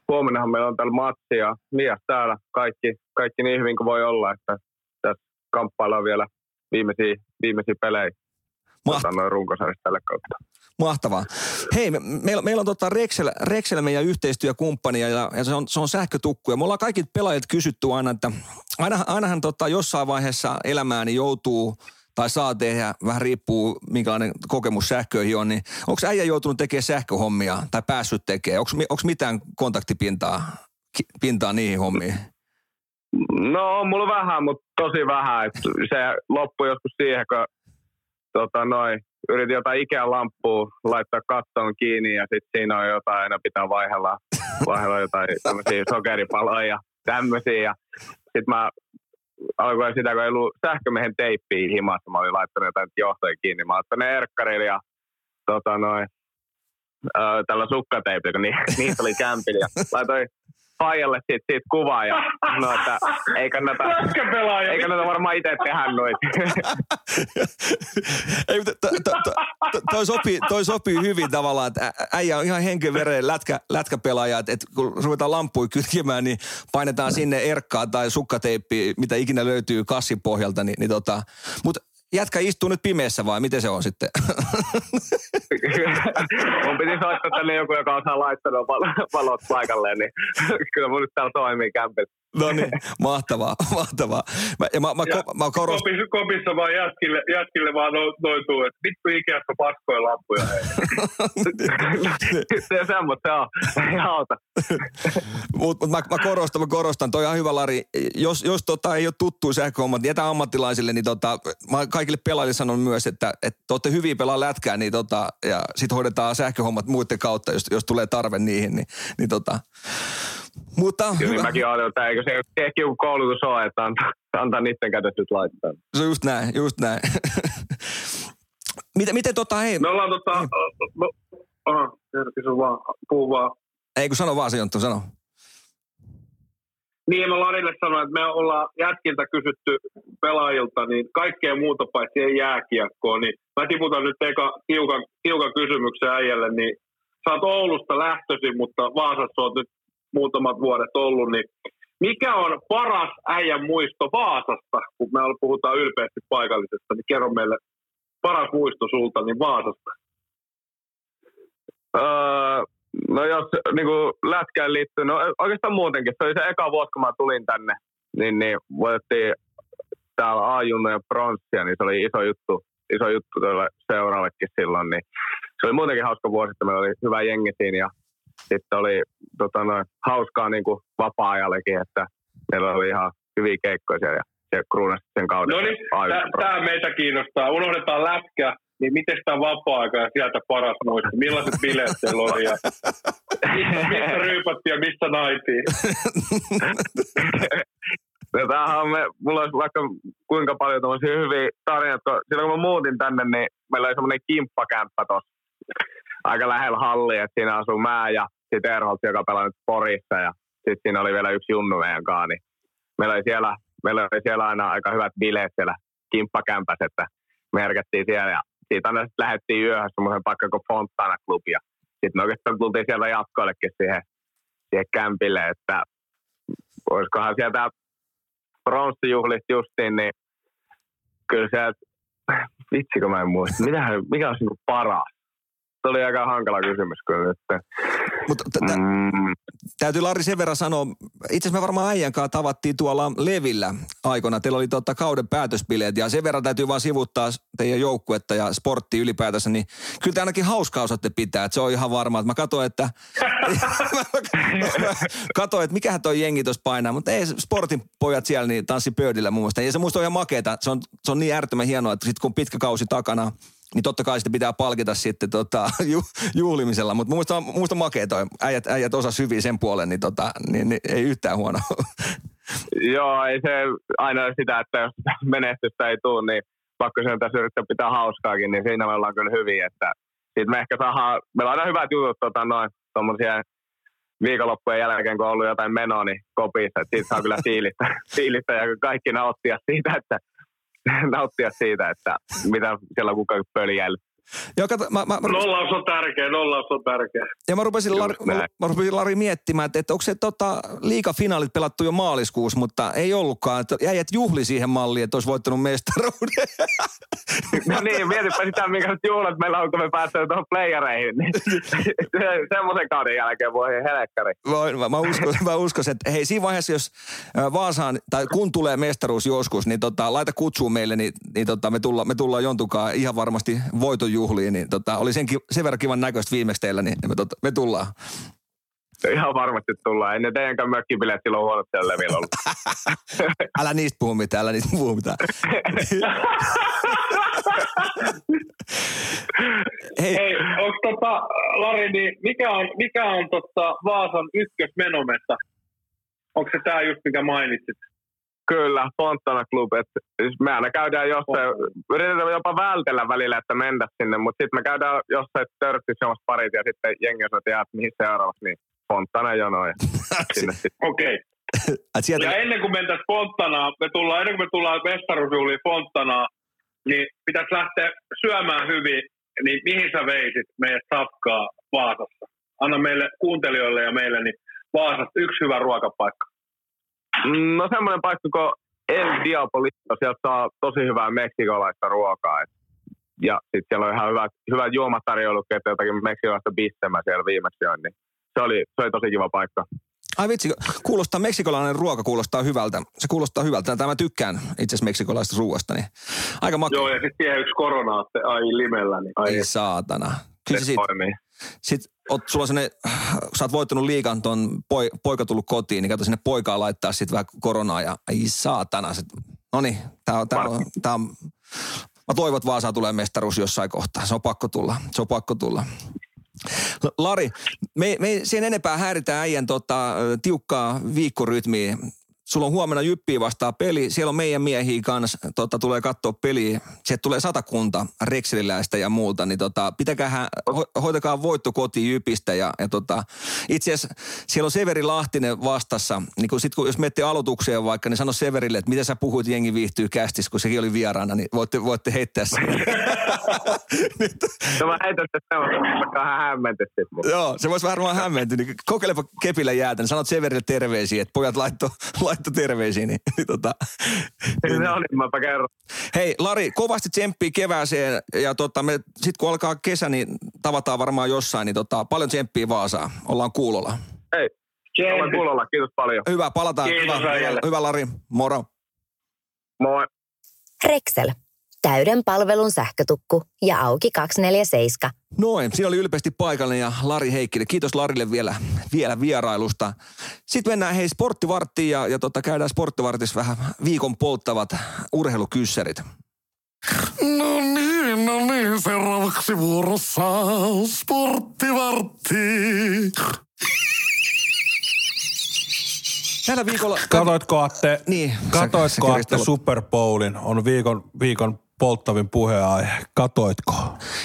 huomennahan meillä on täällä matsi ja mies täällä. Kaikki, kaikki niin hyvin kuin voi olla, että tässä kamppaillaan vielä viimeisiä, viimeisiä pelejä Maht- tota, noin runkosarjassa tällä kautta. Mahtavaa. Hei, me, meillä, meillä on tota Rexel, Rexel meidän yhteistyökumppani ja, ja se, on, se on sähkötukku. Ja me ollaan kaikki pelaajat kysytty aina, että aina, ainahan tota jossain vaiheessa elämääni joutuu tai saa tehdä, vähän riippuu minkälainen kokemus sähköihin on, niin onko äijä joutunut tekemään sähköhommia tai päässyt tekemään? Onko mitään kontaktipintaa pintaa niihin hommiin? No on mulla vähän, mutta tosi vähän. Et se loppui joskus siihen, kun tota, noin, yritin jotain Ikea-lamppua laittaa kattoon kiinni ja sitten siinä on jotain, aina pitää vaihella, vaihella jotain sokeripaloja ja tämmöisiä. Sitten mä alkoin sitä, kun ei ollut sähkömiehen teippiä himassa, mä olin laittanut jotain johtoja kiinni. Mä otin ne erkkarilla ja tota, noin, tällä sukkateipillä, kun ni, niitä oli kämpillä. Ja laitoin Faijalle siitä, siitä kuvaa ja no, että ei kannata, ei kannata varmaan itse tehdä noita. Ei, mutta to, to, to, to, toi, sopii, toi sopii hyvin tavallaan, että äijä on ihan henkenveren lätkä, lätkäpelaaja, että, että kun ruvetaan lampuja kytkemään, niin painetaan sinne erkkaa tai sukkateippi, mitä ikinä löytyy kassin pohjalta. Niin, niin tota, mutta jätkä istuu nyt pimeässä vai miten se on sitten? mun piti soittaa tänne joku, joka osaa val- valot paikalleen, niin kyllä mun nyt täällä toimii kämpit. No niin, mahtavaa, mahtavaa. Mä, ja mä, mä, Ja ko, mä korostan, Kopissa, kopissa vaan jätkille, jätkille vaan no, noituu, että vittu Ikeasta paskoja lampuja. se on semmoista, se on. Ei auta. Mutta mut mä, mä, korostan, mä korostan, toi on hyvä Lari. Jos, jos tota ei ole tuttu sähköhommat, niin jätä ammattilaisille, niin tota, mä kaikille pelaajille sanon myös, että, että te olette hyviä pelaa lätkää, niin tota, ja sit hoidetaan sähköhommat muiden kautta, jos, jos tulee tarve niihin, niin, niin tota. Mutta Kyllä hyvä. mäkin ajattelin, että eikö se ehkä joku koulutus ole, että antaa, antaa niiden kädet nyt laittaa. se on just näin, just näin. miten, miten tota, hei, Me ollaan tota... No, aha, vaan, puu vaan. ei kun sano vaan se Jonttu, sano. Niin, mä Larille sanoin, että me ollaan jätkiltä kysytty pelaajilta niin kaikkea muuta paitsi ei jääkiekkoa, niin mä tiputan nyt eka tiukan, tiukan kysymyksen äijälle, niin sä oot Oulusta lähtöisin, mutta Vaasassa oot nyt muutamat vuodet ollut, niin mikä on paras äijän muisto Vaasasta, kun me puhutaan ylpeästi paikallisesta, niin kerro meille paras muisto sulta, niin Vaasasta. Öö, no jos niin kuin lätkään liittyy, no oikeastaan muutenkin. Se oli se eka vuosi, kun mä tulin tänne, niin, niin voitettiin täällä A-junnojen pronssia, niin se oli iso juttu, iso juttu tuolle seurallekin silloin. Niin se oli muutenkin hauska vuosi, että meillä oli hyvä jengi siinä ja sitten oli tota, noin, hauskaa niin kuin vapaa-ajallekin, että meillä oli ihan hyviä keikkoja siellä ja se kruunasi sen kauden. No niin, tämä meitä kiinnostaa. Unohdetaan lätkä, niin miten sitä vapaa-aika ja sieltä paras muisto? Millaiset bileet teillä oli ja missä, missä ryypättiin ja missä naitiin? No tämähän on me, mulla olisi vaikka kuinka paljon tämmöisiä hyviä tarinoita, kun silloin kun mä muutin tänne, niin meillä oli semmoinen kimppakämppä tuossa aika lähellä hallia, että siinä asuu mä ja sitten Erholt, joka pelaa nyt Porissa ja sitten siinä oli vielä yksi junnu meidän kanssa, niin meillä oli siellä, meillä oli siellä aina aika hyvät bileet siellä kimppakämpässä, että me herkettiin siellä ja siitä aina sitten lähdettiin yöhön semmoisen paikkaan kuin Fontana Club ja sitten me oikeastaan tultiin sieltä jatkoillekin siihen, siihen kämpille, että olisikohan sieltä pronssijuhlista justiin, niin kyllä se, vitsi kun mä en muista, Mitähän, mikä olisi niinku paras? Se oli aika hankala kysymys kyllä nyt. Mutta t- t- Mm, täytyy Lari sen verran sanoa, itse asiassa me varmaan äijän kanssa tavattiin tuolla Levillä aikoina. Teillä oli tota kauden päätösbileet ja sen verran täytyy vaan sivuttaa teidän joukkuetta ja sportti ylipäätänsä, niin kyllä te ainakin hauskaa osaatte pitää, että se on ihan varma. Että mä katsoin, että katsoin, että mikähän toi jengi tuossa painaa, mutta ei sportin pojat siellä niin tanssi pöydillä muun muassa. Ja se muista on ihan makeeta, se on, se on niin äärettömän hienoa, että sitten kun pitkä kausi takana, niin totta kai sitten pitää palkita sitten tota, ju, juhlimisella. Mutta mielestä on makea toi. Äijät, äijät osas hyvin sen puolen, niin, tota, niin, niin ei yhtään huono. joo, ei se aina sitä, että jos menestystä ei tule, niin pakko sen tässä yrittää pitää hauskaakin, niin siinä me ollaan kyllä hyviä, että sitten me ehkä saadaan, meillä on aina hyvät jutut, tota, noin, tommosia viikonloppujen jälkeen, kun on ollut jotain menoa, niin kopissa, siitä saa kyllä fiilistä, fiilistä ja kaikki nauttia siitä, että nauttia siitä, että mitä siellä kukaan pöljäily. Joo, kato, mä, mä, mä, Nollaus on tärkeä, nollaus on tärkeä. ja mä rupesin, Lari, mä, mä rupesin Lari miettimään, että, että onko se tota, liigafinaalit pelattu jo maaliskuussa, mutta ei ollutkaan. Että jäijät juhli siihen malliin, että olisi voittanut mestaruuden. No niin, mietipä sitä, minkälaiset juhlat meillä on, kun me päästään tuohon playereihin. Niin se- Semmoisen kauden jälkeen voi helkkari. Mä, mä, mä, uskon, mä uskon, että hei siinä vaiheessa, jos Vaasaan, tai kun tulee mestaruus joskus, niin tota, laita kutsuu meille, niin, niin tota, me, tulla, me tullaan jontukaan ihan varmasti voitonjuhliin. Niin tota, oli sen, ki- sen verran kivan näköistä viimeksi teillä, niin me, tota, me tullaan. Ihan varmasti tullaan. Ei ne teidänkään mökkibileet silloin huonot siellä levillä ollut. Älä niistä puhu mitään, älä niistä puhu mitään. Hei, Hei, onko tota, Lari, niin mikä on, mikä on tota Vaasan ykkösmenometta? Onko se tämä just, mikä mainitsit? Kyllä, Fontana Club. Et, siis me aina käydään jossain, yritetään jopa vältellä välillä, että mennä sinne, mutta sitten me käydään jossain törssissä jomassa parit ja sitten jengi on, että jää, että mihin seuraavaksi, niin Fontana jono ja sinne sitten. Okei. et sieltä, Ja ennen kuin mentäisiin Fonttanaa, me tullaan, ennen kuin me tullaan mestaruusjuhliin Fonttanaa, niin pitäisi lähteä syömään hyvin, niin mihin sä veisit meidät safkaa Vaasassa? Anna meille kuuntelijoille ja meille niin Vaasasta yksi hyvä ruokapaikka. No semmoinen paikka kuin El Diabolito, sieltä saa tosi hyvää meksikolaista ruokaa. Et, ja sitten siellä on ihan hyvä, hyvä juomatarjoilu, että jotakin meksikolaista bissemä siellä viimeksi join, niin se oli, se oli tosi kiva paikka. ai vitsi, kuulostaa, meksikolainen ruoka kuulostaa hyvältä. Se kuulostaa hyvältä. Tämä mä tykkään itse asiassa meksikolaisesta ruoasta, niin aika makea. Joo, ja sitten siihen yksi koronaatte, ai limellä, niin ai Ei saatana. Kyllä Se sit, toimii. sit oot, sulla on sellainen, sä oot voittanut liigan, ton poi, poika tullut kotiin, niin kato sinne poikaa laittaa sit vähän koronaa ja ei saatana. No niin, tää on, tää on, tää on, mä toivon, että Vaasaan tulee mestaruus jossain kohtaa. Se on pakko tulla, se on pakko tulla. Lari, me, me sen enempää häiritään äijän tota, tiukkaa viikkorytmiä. Sulla on huomenna Jyppiä vastaan peli. Siellä on meidän miehiä kanssa. Tota, tulee katsoa peliä. Sieltä tulee satakunta rekseliläistä ja muuta. Niin tota, pitäkää, ho, hoitakaa voitto kotiin Jypistä. Ja, ja tota, itse asiassa siellä on Severi Lahtinen vastassa. Niin kun sit, kun, jos menette aloitukseen vaikka, niin sano Severille, että mitä sä puhuit jengi viihtyy kästis, kun sekin oli vieraana. Niin voitte, voitte heittää sen. Nyt, No mä heitän sitä semmoista, vaikka hän hämmenty sitten. Joo, se voisi varmaan hämmentyä. Niin kokeilepa kepillä jäätä, niin sanot Severille terveisiä, että pojat laitto, laitto terveisiä. Niin, niin tota, No niin, mäpä kerron. Hei Lari, kovasti tsemppiä kevääseen ja tota, me, sit kun alkaa kesä, niin tavataan varmaan jossain, niin tota, paljon tsemppiä Vaasaan. Ollaan kuulolla. Hei, olen kuulolla. Kiitos paljon. Hyvä, palataan. Kiitos hyvä, äijälle. hyvä Lari, moro. Moi. Rexel. Täyden palvelun sähkötukku ja auki 247. Noin, siinä oli ylpeästi paikallinen ja Lari Heikkinen. Kiitos Larille vielä, vielä vierailusta. Sitten mennään hei sporttivarttiin ja, ja tota, käydään sporttivartissa vähän viikon polttavat urheilukyssärit. No niin, no niin, seuraavaksi vuorossa sporttivartti. Tällä viikolla... Katoitko Atte, Niin, katoitko Atte Super Bowlin? On viikon, viikon polttavin puheenaihe. Katoitko?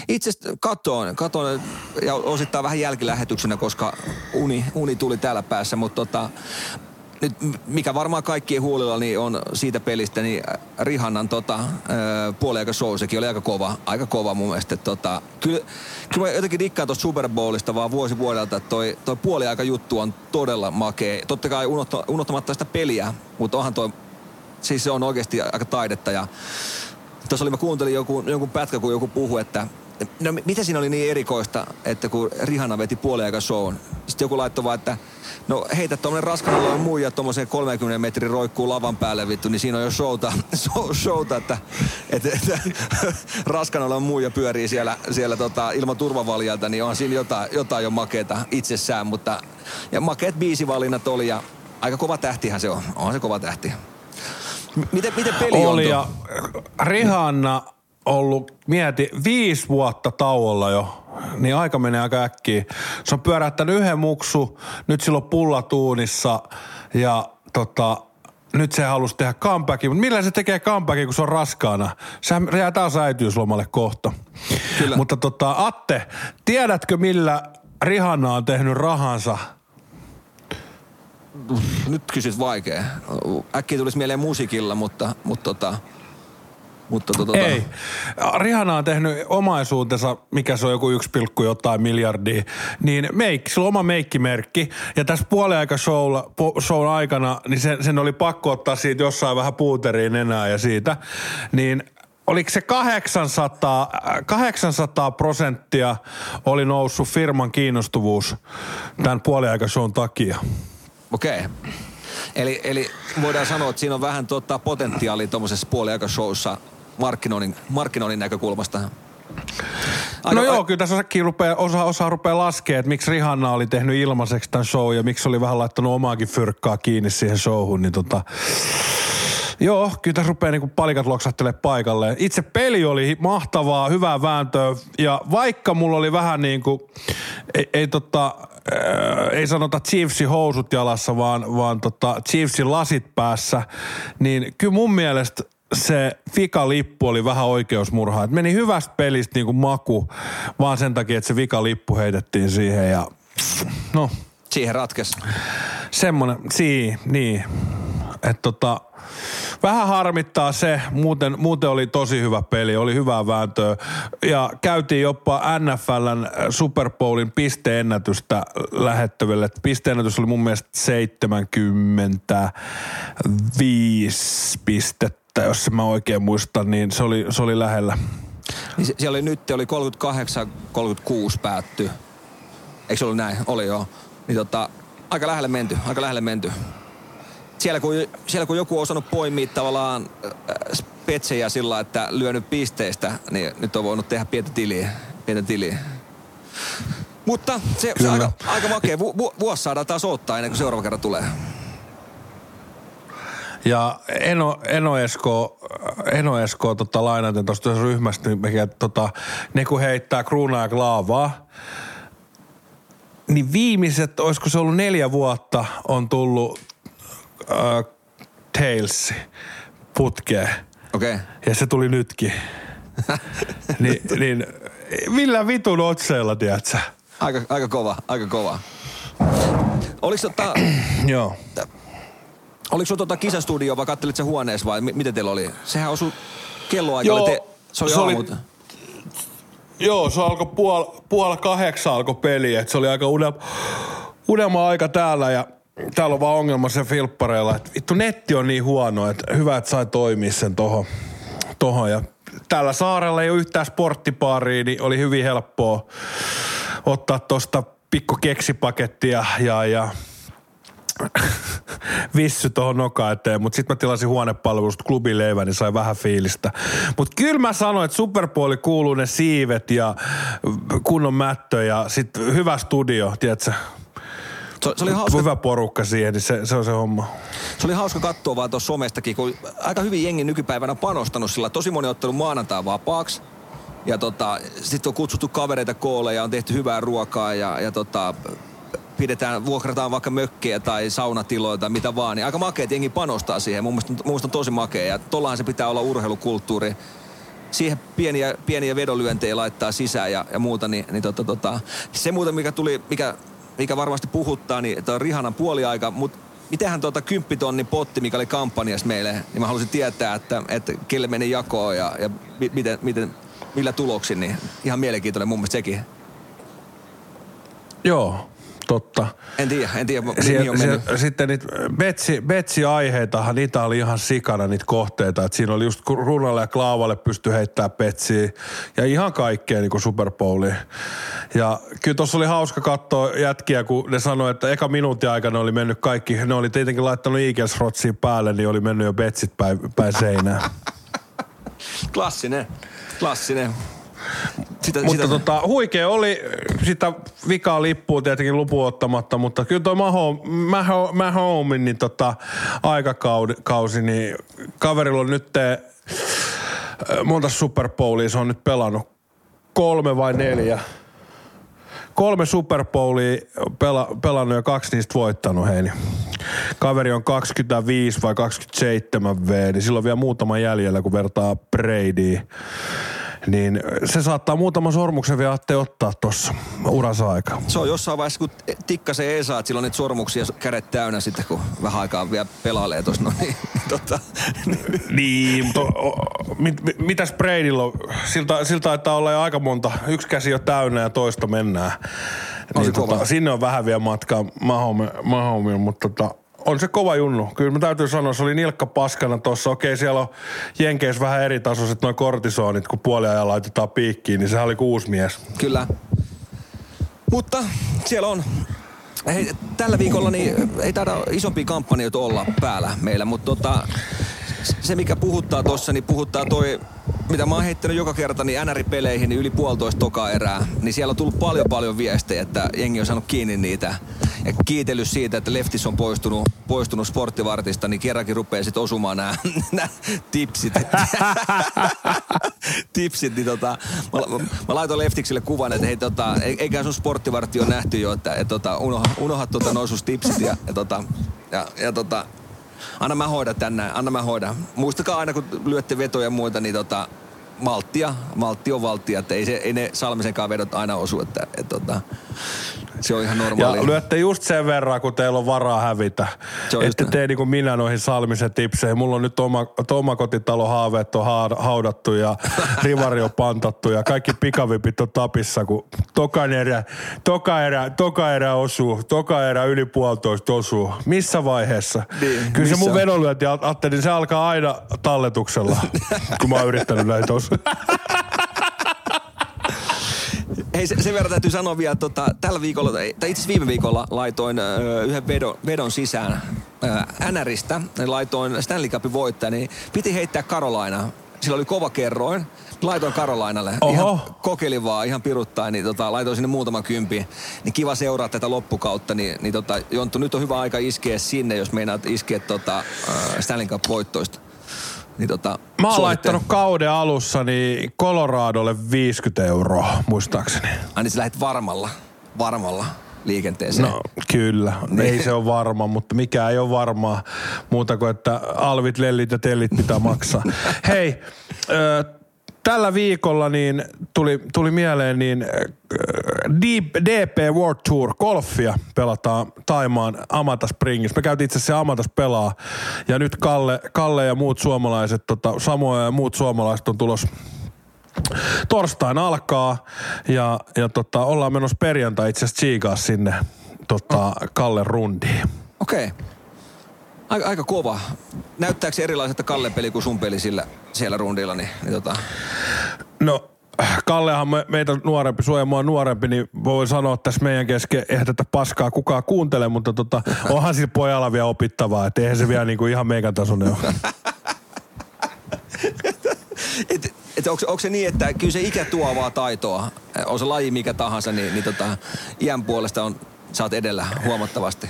Itse katoin, katoin ja osittain vähän jälkilähetyksenä, koska uni, uni tuli täällä päässä, mutta tota, nyt mikä varmaan kaikkien huolilla niin on siitä pelistä, niin Rihannan tota, puoliaika show, sekin oli aika kova, aika kova mun mielestä. Tota, kyllä, kyllä mä jotenkin dikkaan tuosta Super Bowlista vaan vuosi vuodelta, että toi, toi puoliaika juttu on todella makea. Totta kai unohta, unohtamatta sitä peliä, mutta onhan toi, siis se on oikeasti aika taidetta ja Tuossa oli, mä kuuntelin joku, jonkun pätkä, kun joku puhui, että no mitä siinä oli niin erikoista, että kun Rihanna veti puoliaika shown, sitten joku laittoi vaan, että no heitä tuommoinen raskanalla on muija tuommoiseen 30 metrin roikkuu lavan päälle vittu, niin siinä on jo showta, show, showta että, että, että raskanalla on muija pyörii siellä, siellä tota, ilman turvavaljalta, niin on siinä jotain, jotain jo makeeta itsessään, mutta ja makeet biisivalinnat oli ja aika kova tähtihän se on, on se kova tähti. Miten, miten peli on? Oli ja Rihanna ollut, mieti, viisi vuotta tauolla jo, niin aika menee aika äkkiä. Se on pyöräyttänyt yhden muksu, nyt sillä on pullatuunissa ja tota, nyt se halusi tehdä comebackin, mutta millä se tekee comebackin, kun se on raskaana? Sehän jää taas äitiyslomalle kohta. Kyllä. Mutta tota, Atte, tiedätkö millä Rihanna on tehnyt rahansa? Nyt kysyt vaikea. Äkkiä tulisi mieleen musiikilla, mutta, mutta tota, Mutta tota, Ei. Rihanna on tehnyt omaisuutensa, mikä se on joku 1, jotain miljardia, niin meik, sillä on oma meikkimerkki. Ja tässä puoliaika showlla, po, shown aikana, niin sen, sen oli pakko ottaa siitä jossain vähän puuteriin enää ja siitä. Niin oliko se 800, 800 prosenttia oli noussut firman kiinnostuvuus tämän puoliaikashown takia. Okei. Okay. Eli, eli voidaan sanoa, että siinä on vähän tuottaa potentiaalia tuommoisessa puoliaikashowssa markkinoinnin, markkinoinnin näkökulmasta. Aika, no joo, kyllä tässä rupeaa, osa, osa rupeaa laskemaan, että miksi Rihanna oli tehnyt ilmaiseksi tämän show ja miksi oli vähän laittanut omaakin fyrkkaa kiinni siihen showhun, niin tota, Joo, kyllä tässä rupeaa niinku palikat loksahtelee paikalleen. Itse peli oli mahtavaa, hyvää vääntöä ja vaikka mulla oli vähän niin kuin, ei, ei tota, äh, ei sanota Chiefsin housut jalassa, vaan, vaan tota Chiefsin lasit päässä, niin kyllä mun mielestä se Fika-lippu oli vähän oikeusmurha. Et meni hyvästä pelistä niin kuin maku, vaan sen takia, että se Vika-lippu heitettiin siihen ja no. Siihen ratkesi. Semmonen, sii, niin. Että tota, Vähän harmittaa se, muuten, muuten oli tosi hyvä peli, oli hyvää vääntöä ja käytiin jopa NFLn Super Bowlin pisteennätystä lähettäville. Pisteennätys oli mun mielestä 75 pistettä, jos mä oikein muistan, niin se oli, se oli lähellä. Niin siellä oli nyt, oli 38-36 päätty. Eikö se ollut näin? Oli joo. Niin tota, aika lähelle menty, aika lähelle menty siellä kun, siellä kun joku on osannut poimia tavallaan äh, spetsejä sillä, että lyönyt pisteistä, niin nyt on voinut tehdä pientä tiliä. Pientä tiliä. Mutta se, se aika, aika makea. Vu, vu, vuosi saadaan taas ottaa ennen kuin seuraava kerran tulee. Ja Eno, Eno Esko, Eno Esko tota, lainaten tuosta ryhmästä, niin mikä, tota, ne kun heittää kruunaa ja klaavaa, niin viimeiset, olisiko se ollut neljä vuotta, on tullut uh, Tales putkeen. Okei. Okay. Ja se tuli nytkin. Ni, niin millä vitun otseella, tiedätkö? Aika, aika kova, aika kova. Oliko tota... Joo. Oliko sulla tota kisastudio vai kattelit se huoneessa vai m- miten teillä oli? Sehän osui kelloaika. Joo, te, se oli, se oli Joo, se alkoi puol, puol kahdeksan alkoi peli, että se oli aika unelma, unelma aika täällä ja täällä on vaan ongelma sen filppareilla, että vittu netti on niin huono, että hyvä, että sai toimia sen tohon. tohon. Ja tällä saarella ei ole yhtään sporttipaaria, niin oli hyvin helppoa ottaa tosta pikku keksipakettia ja, ja vissy tuohon noka eteen, mutta sitten mä tilasin huonepalvelusta klubileivän, niin sai vähän fiilistä. Mutta kyllä mä sanoin, että Superpuoli kuuluu ne siivet ja kunnon mättö ja sitten hyvä studio, tiedätkö? Se, se oli hauska. Hyvä porukka siihen, niin se, se on se homma. Se oli hauska katsoa vaan tuossa somestakin, kun aika hyvin jengi nykypäivänä panostanut sillä. Tosi moni on ottanut maanantai vapaaksi. Ja tota, sitten on kutsuttu kavereita koolle ja on tehty hyvää ruokaa ja, ja tota, pidetään, vuokrataan vaikka mökkejä tai saunatiloja tai mitä vaan, niin aika makea, että jengi panostaa siihen. Mun mielestä, mun mielestä on tosi makea ja tollahan se pitää olla urheilukulttuuri. Siihen pieniä, pieniä vedonlyöntejä laittaa sisään ja, ja muuta, niin, niin tota, tota, se muuta, mikä tuli, mikä mikä varmasti puhuttaa, niin tuo Rihanan puoliaika, mutta mitenhän tuota kymppitonnin potti, mikä oli kampanjassa meille, niin mä haluaisin tietää, että, että kelle meni jakoon ja, ja miten, miten, millä tuloksin, niin ihan mielenkiintoinen mun mielestä sekin. Joo, totta. En tiedä, en tiedä, mihin on mennyt. Se, sitten niitä betsi, betsi-aiheitahan, niitä oli ihan sikana niitä kohteita. Et siinä oli just Runalle ja Klaavalle pysty heittämään betsiä ja ihan kaikkea niin kuin Super Bowliin. Ja kyllä tuossa oli hauska katsoa jätkiä, kun ne sanoi, että eka minuutin aikana oli mennyt kaikki, ne oli tietenkin laittanut Eagles Rotsiin päälle, niin oli mennyt jo betsit päin, päin seinään. Klassinen, klassinen. Sitä, mutta sitä... tota, huikea oli sitä vikaa lippua tietenkin lupuottamatta, mutta kyllä toi Maho, Maho, Mahomin niin tota, aikakausi, niin kaverilla on nyt te, monta Super Bowlia se on nyt pelannut? Kolme vai neljä? kolme Super Bowlia pela, pelannut ja kaksi niistä voittanut hei. Niin kaveri on 25 vai 27 V, niin silloin vielä muutama jäljellä, kun vertaa Bradyin. Niin se saattaa muutaman sormuksen vielä Atte ottaa tuossa uransa aikaa. Se on jossain vaiheessa, kun tikkasen ei saa, että sillä on niitä sormuksia kädet täynnä sitten, kun vähän aikaa vielä pelailee tuossa. No niin, tota, Niin, mutta mit, mit, mitäs Bradylla on? Siltä, siltä taitaa olla jo aika monta. Yksi käsi on täynnä ja toista mennään. Niin, tota, sinne on vähän vielä matkaa Mahomilla, mutta tota, on se kova junnu. Kyllä mä täytyy sanoa, se oli nilkka paskana tuossa. Okei, siellä on Jenkeissä vähän eri tasoiset noin kortisonit, kun puoliajan laitetaan piikkiin, niin sehän oli kuusi mies. Kyllä. Mutta siellä on. Hei, tällä viikolla niin ei taida isompia kampanjoita olla päällä meillä, mutta tota, se mikä puhuttaa tossa, niin puhuttaa toi, mitä mä oon heittänyt joka kerta, niin NR-peleihin niin yli puolitoista toka erää, niin siellä on tullut paljon paljon viestejä, että jengi on saanut kiinni niitä. Ja kiitellyt siitä, että Leftis on poistunut, poistunut sporttivartista, niin kerrankin rupeaa sitten osumaan nämä, tipsit. tipsit, niin tota, mä, mä, laitoin Leftikselle kuvan, että hei tota, ei- eikä sun sporttivartti ole nähty jo, että et, tota, unoha, unoha tota noisus tipsit ja, ja, tota, ja, ja tota, anna mä hoida tänne, anna mä hoida. Muistakaa aina, kun lyötte vetoja ja muita, niin tota, malttia, maltti on valttia, että ei, se, ei ne Salmisenkaan vedot aina osu, että et, tota, se on ihan normaalia. Ja lyötte just sen verran, kun teillä on varaa hävitä. Se Ette tee niin kuin minä noihin Salmisen tipseihin. Mulla on nyt oma, oma kotitalo haaveet on haudattu ja rivari on pantattu ja kaikki pikavipit on tapissa, kun toka erä, toka erä, toka erä osuu, toka erä yli puolitoista osuu. Missä vaiheessa? Niin, Kyllä se missä? mun vedonlyönti, ajattelin, se alkaa aina talletuksella, kun mä oon yrittänyt näitä osua. Hei, se, sen verran täytyy sanoa vielä, että tota, tällä viikolla, tai itse asiassa viime viikolla laitoin ö, yhden vedon, vedon sisään ö, NRistä, laitoin Stanley Cupin voittaja, niin piti heittää Karolaina. Sillä oli kova kerroin. Laitoin Karolainalle. Oho. Ihan kokeilin vaan, ihan piruttain, niin tota, laitoin sinne muutaman kympi. Niin kiva seuraa tätä loppukautta. Niin, niin tota, Jonttu, nyt on hyvä aika iskeä sinne, jos meinaat iskeä tota, ö, Stanley Cup voittoista. Niin tota, Mä oon laittanut kauden alussa niin Coloradolle 50 euroa, muistaakseni. Ai niin sä lähdet varmalla, varmalla liikenteeseen. No kyllä, Niin. ei se ole varma, mutta mikä ei ole varmaa muuta kuin, että alvit, lellit ja tellit pitää maksaa. Hei, ö, tällä viikolla niin tuli, tuli mieleen niin ö, D- DP World Tour golfia pelataan Taimaan Amata Springissä. Me käytiin itse asiassa Amatas pelaa ja nyt Kalle, Kalle ja muut suomalaiset, tota, Samoja ja muut suomalaiset on tulos torstaina alkaa ja, ja tota, ollaan menossa perjantai itse asiassa sinne tota, Kalle rundiin. Okei. Aika, aika kova. Näyttääkö se erilaiselta Kallen peli kuin sun peli sillä, siellä rundilla? Niin, niin tota, No Kallehan me, meitä nuorempi, suojamaan nuorempi, niin voi sanoa että tässä meidän kesken, eihän tätä paskaa kukaan kuuntele, mutta tota, onhan sillä pojalla vielä opittavaa, että eihän se vielä niinku ihan meikän tasoinen ole. et, et onko, onko, se niin, että kyllä se ikä tuo vaan taitoa, on se laji mikä tahansa, niin, niin tota, iän puolesta on, oot edellä huomattavasti.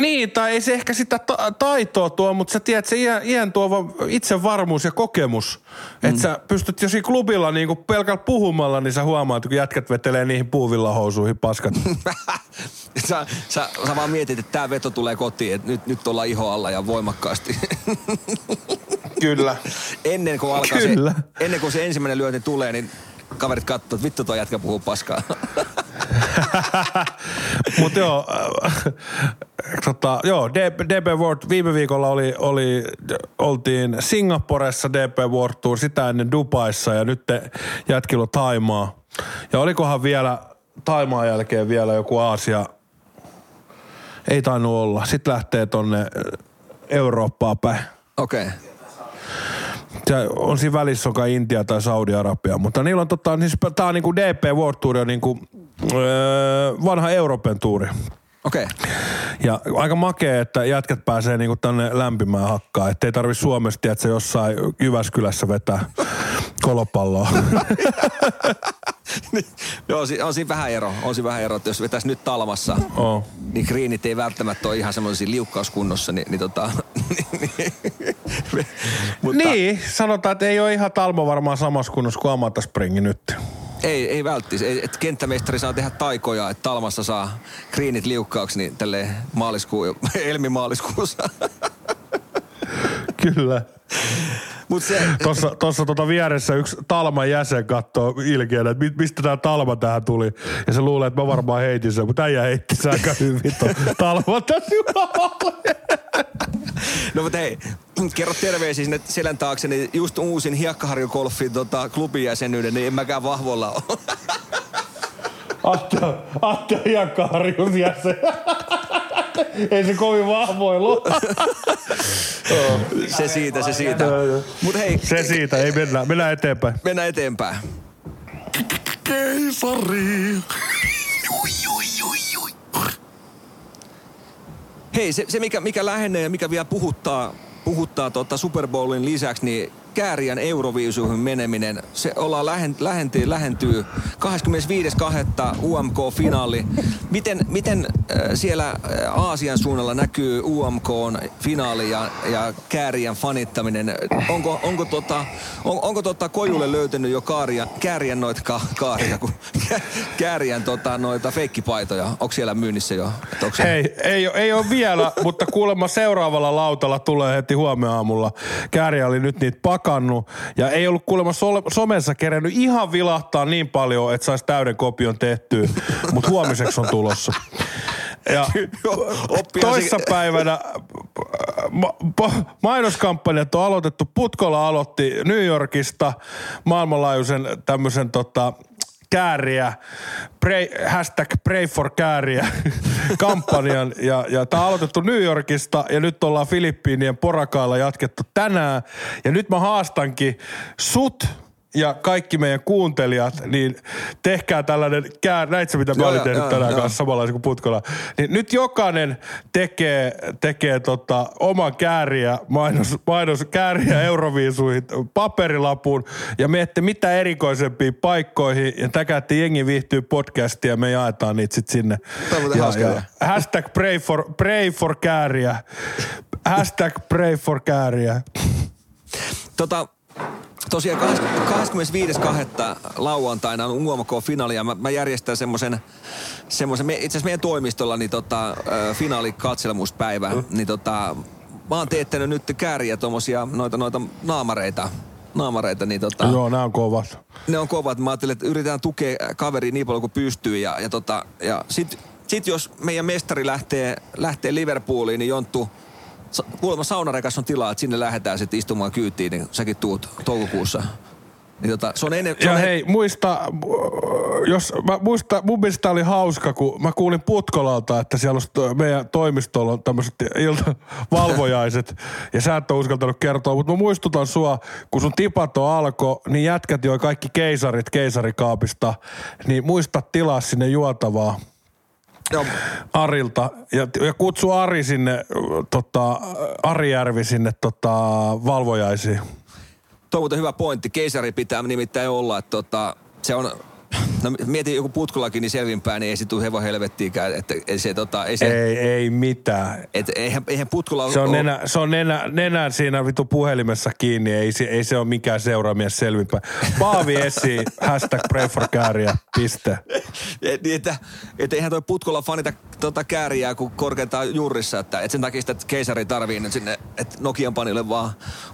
Niin, tai ei se ehkä sitä ta- taitoa tuo, mutta sä tiedät, se iän, iän tuova itsevarmuus ja kokemus. Mm. Että sä pystyt jo siinä klubilla niin pelkällä puhumalla, niin sä huomaat, kun jätkät vetelee niihin puuvillahousuihin paskat. sä, sä, sä vaan mietit, että tämä veto tulee kotiin, että nyt, nyt ollaan iho alla ja voimakkaasti. Kyllä. ennen kuin alkaa Kyllä. se, ennen kuin se ensimmäinen lyönti tulee, niin kaverit katsoo, että vittu tuo jätkä puhuu paskaa. Mutta joo, äh, tota, joo DP, DP World viime viikolla oli, oli, oltiin Singaporessa DP World Tour, sitä ennen Dubaissa ja nyt jätkillä Taimaa. Ja olikohan vielä Taimaan jälkeen vielä joku Aasia, ei tainnut olla. Sitten lähtee tonne äh, Eurooppaan päin. Okei. Okay. Se on siinä välissä kai Intia tai Saudi-Arabia, mutta niillä on tota, siis tää on niinku DP World Tour on niinku, öö, vanha Euroopan tuuri. Okei. Okay. Ja aika makea, että jätkät pääsee niinku tänne lämpimään hakkaan, ettei tarvi Suomesta, että se jossain Jyväskylässä vetää kolopalloa. Joo, si- on siinä vähän ero. On siinä vähän ero, että jos vetäisi nyt talmassa, Oo. niin kriinit ei välttämättä ole ihan semmoisia liukkauskunnossa, niin, niin tota... Mutta Niin, sanotaan, että ei ole ihan Talmo varmaan samassa kunnossa kuin Amata Springi nyt. Ei, ei välttis. Ei, että kenttämestari saa tehdä taikoja, että Talmassa saa kriinit liukkaaksi, niin tälle maaliskuu, Elmi maaliskuussa. Kyllä. Mut se, Tuossa, tuossa tota vieressä yksi Talman jäsen katsoo ilkeänä, että mi- mistä tämä Talma tähän tuli. Ja se luulee, että mä varmaan heitin sen, mutta äijä heitti sen aika hyvin Talma tässä no mutta hei, kerro terveisiä sinne selän taakse, niin just uusin Hiekkaharju Golfin tota, klubin jäsenyyden, niin en mäkään vahvolla ole. Atte, Atte Hiekkaharjun jäsen. Ei se kovin vahvoilu. se siitä, se siitä. Mutta hei, Se siitä, ei mennä, mennään eteenpäin. mennään eteenpäin. Keisari. Hei, se, se mikä, mikä lähenee ja mikä vielä puhuttaa, puhuttaa tota Super Bowlin lisäksi, niin Kääriän Euroviisuihin meneminen, se ollaan lähen, lähentyy, lähentyy 25.2. UMK-finaali. Miten, miten äh, siellä äh, Aasian suunnalla näkyy UMK-finaali ja, ja Kääriän fanittaminen? Onko, onko, tota, on, onko tota Kojulle löytänyt jo kaaria, Kääriän noita ka, kaaria, kun, Kääriän tota, noita feikkipaitoja? Onko siellä myynnissä jo? Onko se- Ei, ei, ei ole vielä, mutta kuulemma seuraavalla lautalla tulee heti huomenna aamulla. Kääriä oli nyt niitä pakannut ja ei ollut kuulemma so- somessa kerennyt ihan vilahtaa niin paljon, että saisi täyden kopion tehtyä, mutta huomiseksi on tulossa. Ja toissa päivänä ma- mainoskampanjat on aloitettu. Putkola aloitti New Yorkista maailmanlaajuisen tämmöisen tota, kääriä, pray, hashtag pray for kääriä kampanjan. Ja, ja tämä on aloitettu New Yorkista ja nyt ollaan Filippiinien porakailla jatkettu tänään. Ja nyt mä haastankin sut ja kaikki meidän kuuntelijat, niin tehkää tällainen kää, näit sä mitä mä olin tehnyt tänään joo. kanssa samanlaisen kuin Putkola. Niin nyt jokainen tekee, tekee tota oman kääriä, mainos, mainos kääriä Euroviisuihin paperilapun ja miette mitä erikoisempiin paikkoihin ja täkäätte jengi viihtyy podcastia ja me jaetaan niitä sit sinne. Ja, ja, hashtag pray for, pray for kääriä. Hashtag pray for kääriä. Tota, tosiaan 25.2. lauantaina on UMK-finaali ja mä, mä järjestän semmoisen, semmoisen itse asiassa meidän toimistolla niin tota, ö, finaalikatselmuspäivä, Mm. niin tota, mä oon teettänyt nyt kääriä tommosia noita, noita naamareita, naamareita, niin tota, Joo, nämä on kovat. ne on kovat. Mä ajattelin, että yritetään tukea kaveri niin paljon kuin pystyy. Ja, ja, tota, ja sit, sit jos meidän mestari lähtee, lähtee Liverpooliin, niin Jonttu, kuulemma saunarekas on tilaa, että sinne lähdetään sitten istumaan kyytiin, niin säkin tuut toukokuussa. Niin tota, se on ennen... Se Ja on hei, muista, jos, mä muista, mun mielestä oli hauska, kun mä kuulin Putkolalta, että siellä to- meidän toimistolla on tämmöiset iltavalvojaiset, ja sä et ole uskaltanut kertoa, mutta mä muistutan sua, kun sun tipato alkoi, niin jätkät joi kaikki keisarit keisarikaapista, niin muista tilaa sinne juotavaa. Joo, Arilta ja, ja kutsu Ari sinne, tota, Ari Järvi sinne tota, valvojaisiin. Tuo on hyvä pointti. Keisari pitää nimittäin olla, että tota, se on... No mietin joku putkulakin niin selvinpäin, niin ei se tule hevon helvettiinkään. Että ei se, tota, ei se, Ei, ei mitään. et, eihän, eihän putkulla Se on, ole- nenä, se on nenä, nenän siinä vitu puhelimessa kiinni, ei, se- ei se ole mikään seuraamies selvinpäin. Paavi esiin, hashtag pray for kääriä, piste. Et, niin, että, et eihän toi putkolla fanita tota kääriää kuin korkeintaan juurissa, että et sen takia sitä keisari tarvii nyt sinne, että Nokian panille vaan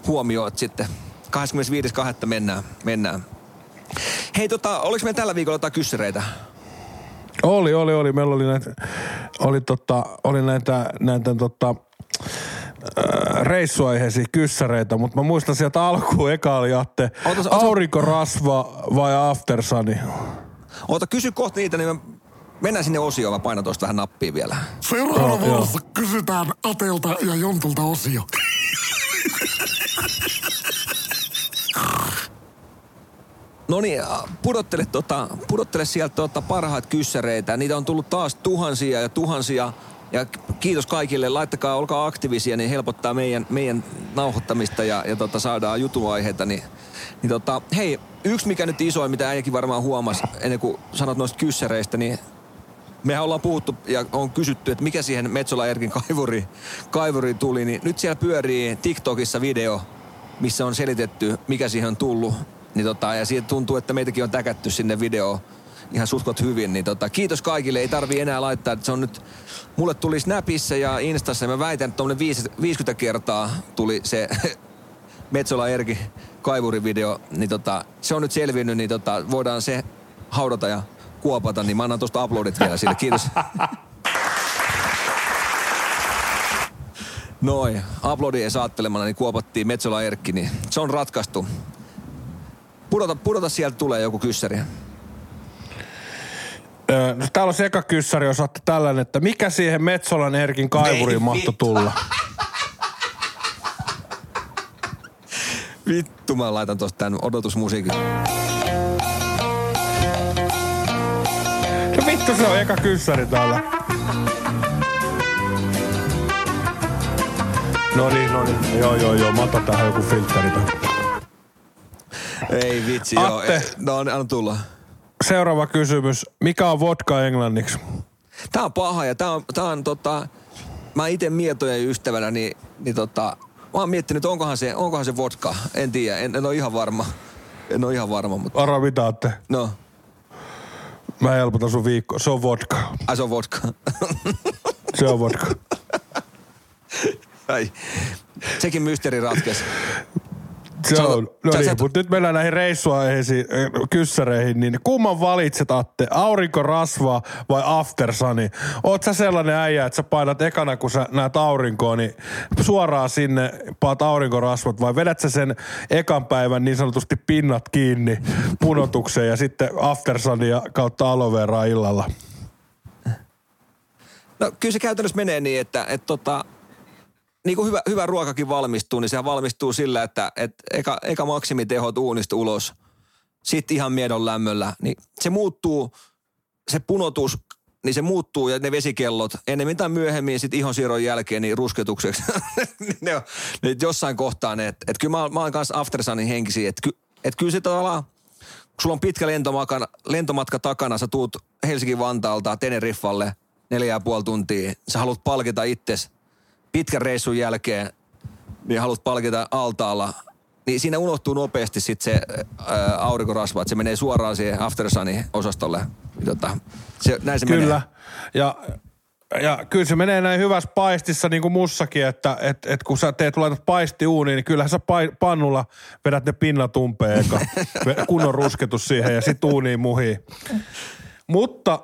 huomioon, että sitten 25.2. mennään, mennään. Hei tota, oliko meillä tällä viikolla jotain kyssäreitä? Oli, oli, oli. Meillä oli näitä, oli tota, oli näitä, näitä tota, äh, reissuaiheisia kyssäreitä, mutta mä muistan sieltä alkuun eka oli Atte, Ootas, ootas- aurinkorasva vai aftersani? Oota, kysy kohta niitä, niin me mennään sinne osioon. Mä painan tuosta vähän nappia vielä. Seuraavana Joo, joo. vuorossa kysytään Atelta ja Jontulta osio. No niin, äh, pudottele, tota, pudottele sieltä tota parhaat kyssäreitä. Niitä on tullut taas tuhansia ja tuhansia. Ja kiitos kaikille. Laittakaa, olkaa aktiivisia, niin helpottaa meidän, meidän nauhoittamista ja, ja tota, saadaan jutuaiheita. Niin, niin tota, hei, yksi mikä nyt isoin, mitä äijäkin varmaan huomasi ennen kuin sanot noista kyssäreistä, niin mehän ollaan puhuttu ja on kysytty, että mikä siihen Metsola Erkin kaivuri, kaivuriin tuli, niin nyt siellä pyörii TikTokissa video, missä on selitetty, mikä siihen on tullut. Niin tota, ja siitä tuntuu, että meitäkin on täkätty sinne video ihan sutkot hyvin. Niin tota, kiitos kaikille, ei tarvi enää laittaa, että se on nyt, mulle tuli Snapissa ja Instassa ja mä väitän, että tuommoinen 50 kertaa tuli se Metsola Erki kaivurivideo, niin tota, se on nyt selvinnyt, niin tota, voidaan se haudata ja kuopata, niin mä annan tuosta uploadit vielä sille. Kiitos. Noin, uploadien saattelemana niin kuopattiin Metsola Erkki, niin se on ratkaistu. Pudota, pudota sieltä tulee joku kyssäri. Öö, no täällä on se eka kyssäri, jos saatte tällainen, että mikä siihen Metsolan Erkin kaivuriin mahtoi tulla? Vittu, mä laitan tosta tän odotusmusiikin. No vittu se on eka kyssäri täällä. No niin, no niin. Joo, joo, joo. Mä otan tähän joku filtteri. tähän. Ei vitsi, joo. Atte. Ei, No, anna tulla. Seuraava kysymys. Mikä on vodka englanniksi? Tää on paha ja tää on, tää on tota, mä itse mietojen ystävänä, niin, niin tota, mä oon miettinyt, onkohan se, onkohan se vodka. En tiedä, en, en ole ihan varma. En ole ihan varma, mutta Arva mitä ootte? no, Mä helpotan sun viikko. Se on vodka. ai se on vodka. Se on vodka. ai. Sekin mysteeri ratkesi. On. No niin, sä- mutta nyt mennään näihin reissuaiheisiin, äh, kyssäreihin, niin kumman valitset, Atte? Aurinkorasva vai aftersani? Oot sä sellainen äijä, että sä painat ekana, kun sä näet aurinkoa, niin suoraan sinne paat aurinkorasvat, vai vedät sä sen ekan päivän niin sanotusti pinnat kiinni punotukseen ja sitten aftersania kautta aloe veraa illalla? No kyllä se käytännössä menee niin, että et tota, niin kuin hyvä, hyvä ruokakin valmistuu, niin sehän valmistuu sillä, että et eka, eka maksimitehot uunista ulos, sitten ihan miedon lämmöllä, niin se muuttuu, se punotus, niin se muuttuu ja ne vesikellot ennemmin tai myöhemmin sitten ihonsiirron jälkeen niin rusketukseksi. ne on, ne jossain kohtaa ne, että et kyllä mä, mä oon kanssa aftersunin henkisiä, että ky, et kyllä se tavallaan, kun sulla on pitkä lentomatka, lentomatka takana, sä tuut Helsinki-Vantaalta Teneriffalle neljä ja puoli tuntia, sä haluat palkita itses pitkän reissun jälkeen, niin haluat palkita altaalla, niin siinä unohtuu nopeasti sitten se ää, aurinkorasva, että se menee suoraan siihen aftersunin osastolle. Tota, se, näin se Kyllä. menee. Ja, ja kyllä se menee näin hyvässä paistissa niin kuin mussakin, että et, et kun sä teet laitat paisti uuniin, niin kyllähän sä pai, pannulla vedät ne pinnat umpeen eka. Kunnon rusketus siihen ja sit uuniin muhiin. Mutta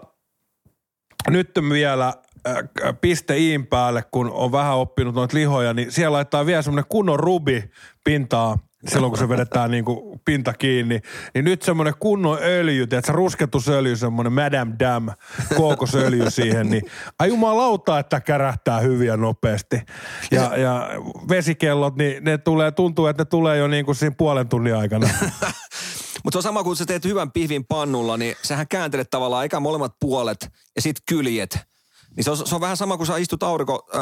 nyt vielä äh, piste iin päälle, kun on vähän oppinut noita lihoja, niin siellä laittaa vielä semmoinen kunnon rubi pintaa silloin, kun se vedetään niinku pinta kiinni. Niin nyt semmoinen kunnon öljy, että se rusketusöljy, semmoinen Madame Dam, kookosöljy siihen, niin ai jumalauta, että kärähtää hyviä nopeasti. Ja, ja vesikellot, niin ne tulee, tuntuu, että ne tulee jo niinku siinä puolen tunnin aikana. Mutta se on sama kuin sä teet hyvän pihvin pannulla, niin sähän kääntelet tavallaan eka molemmat puolet ja sit kyljet. Niin se on, se on vähän sama kuin sä istut aurinko öö,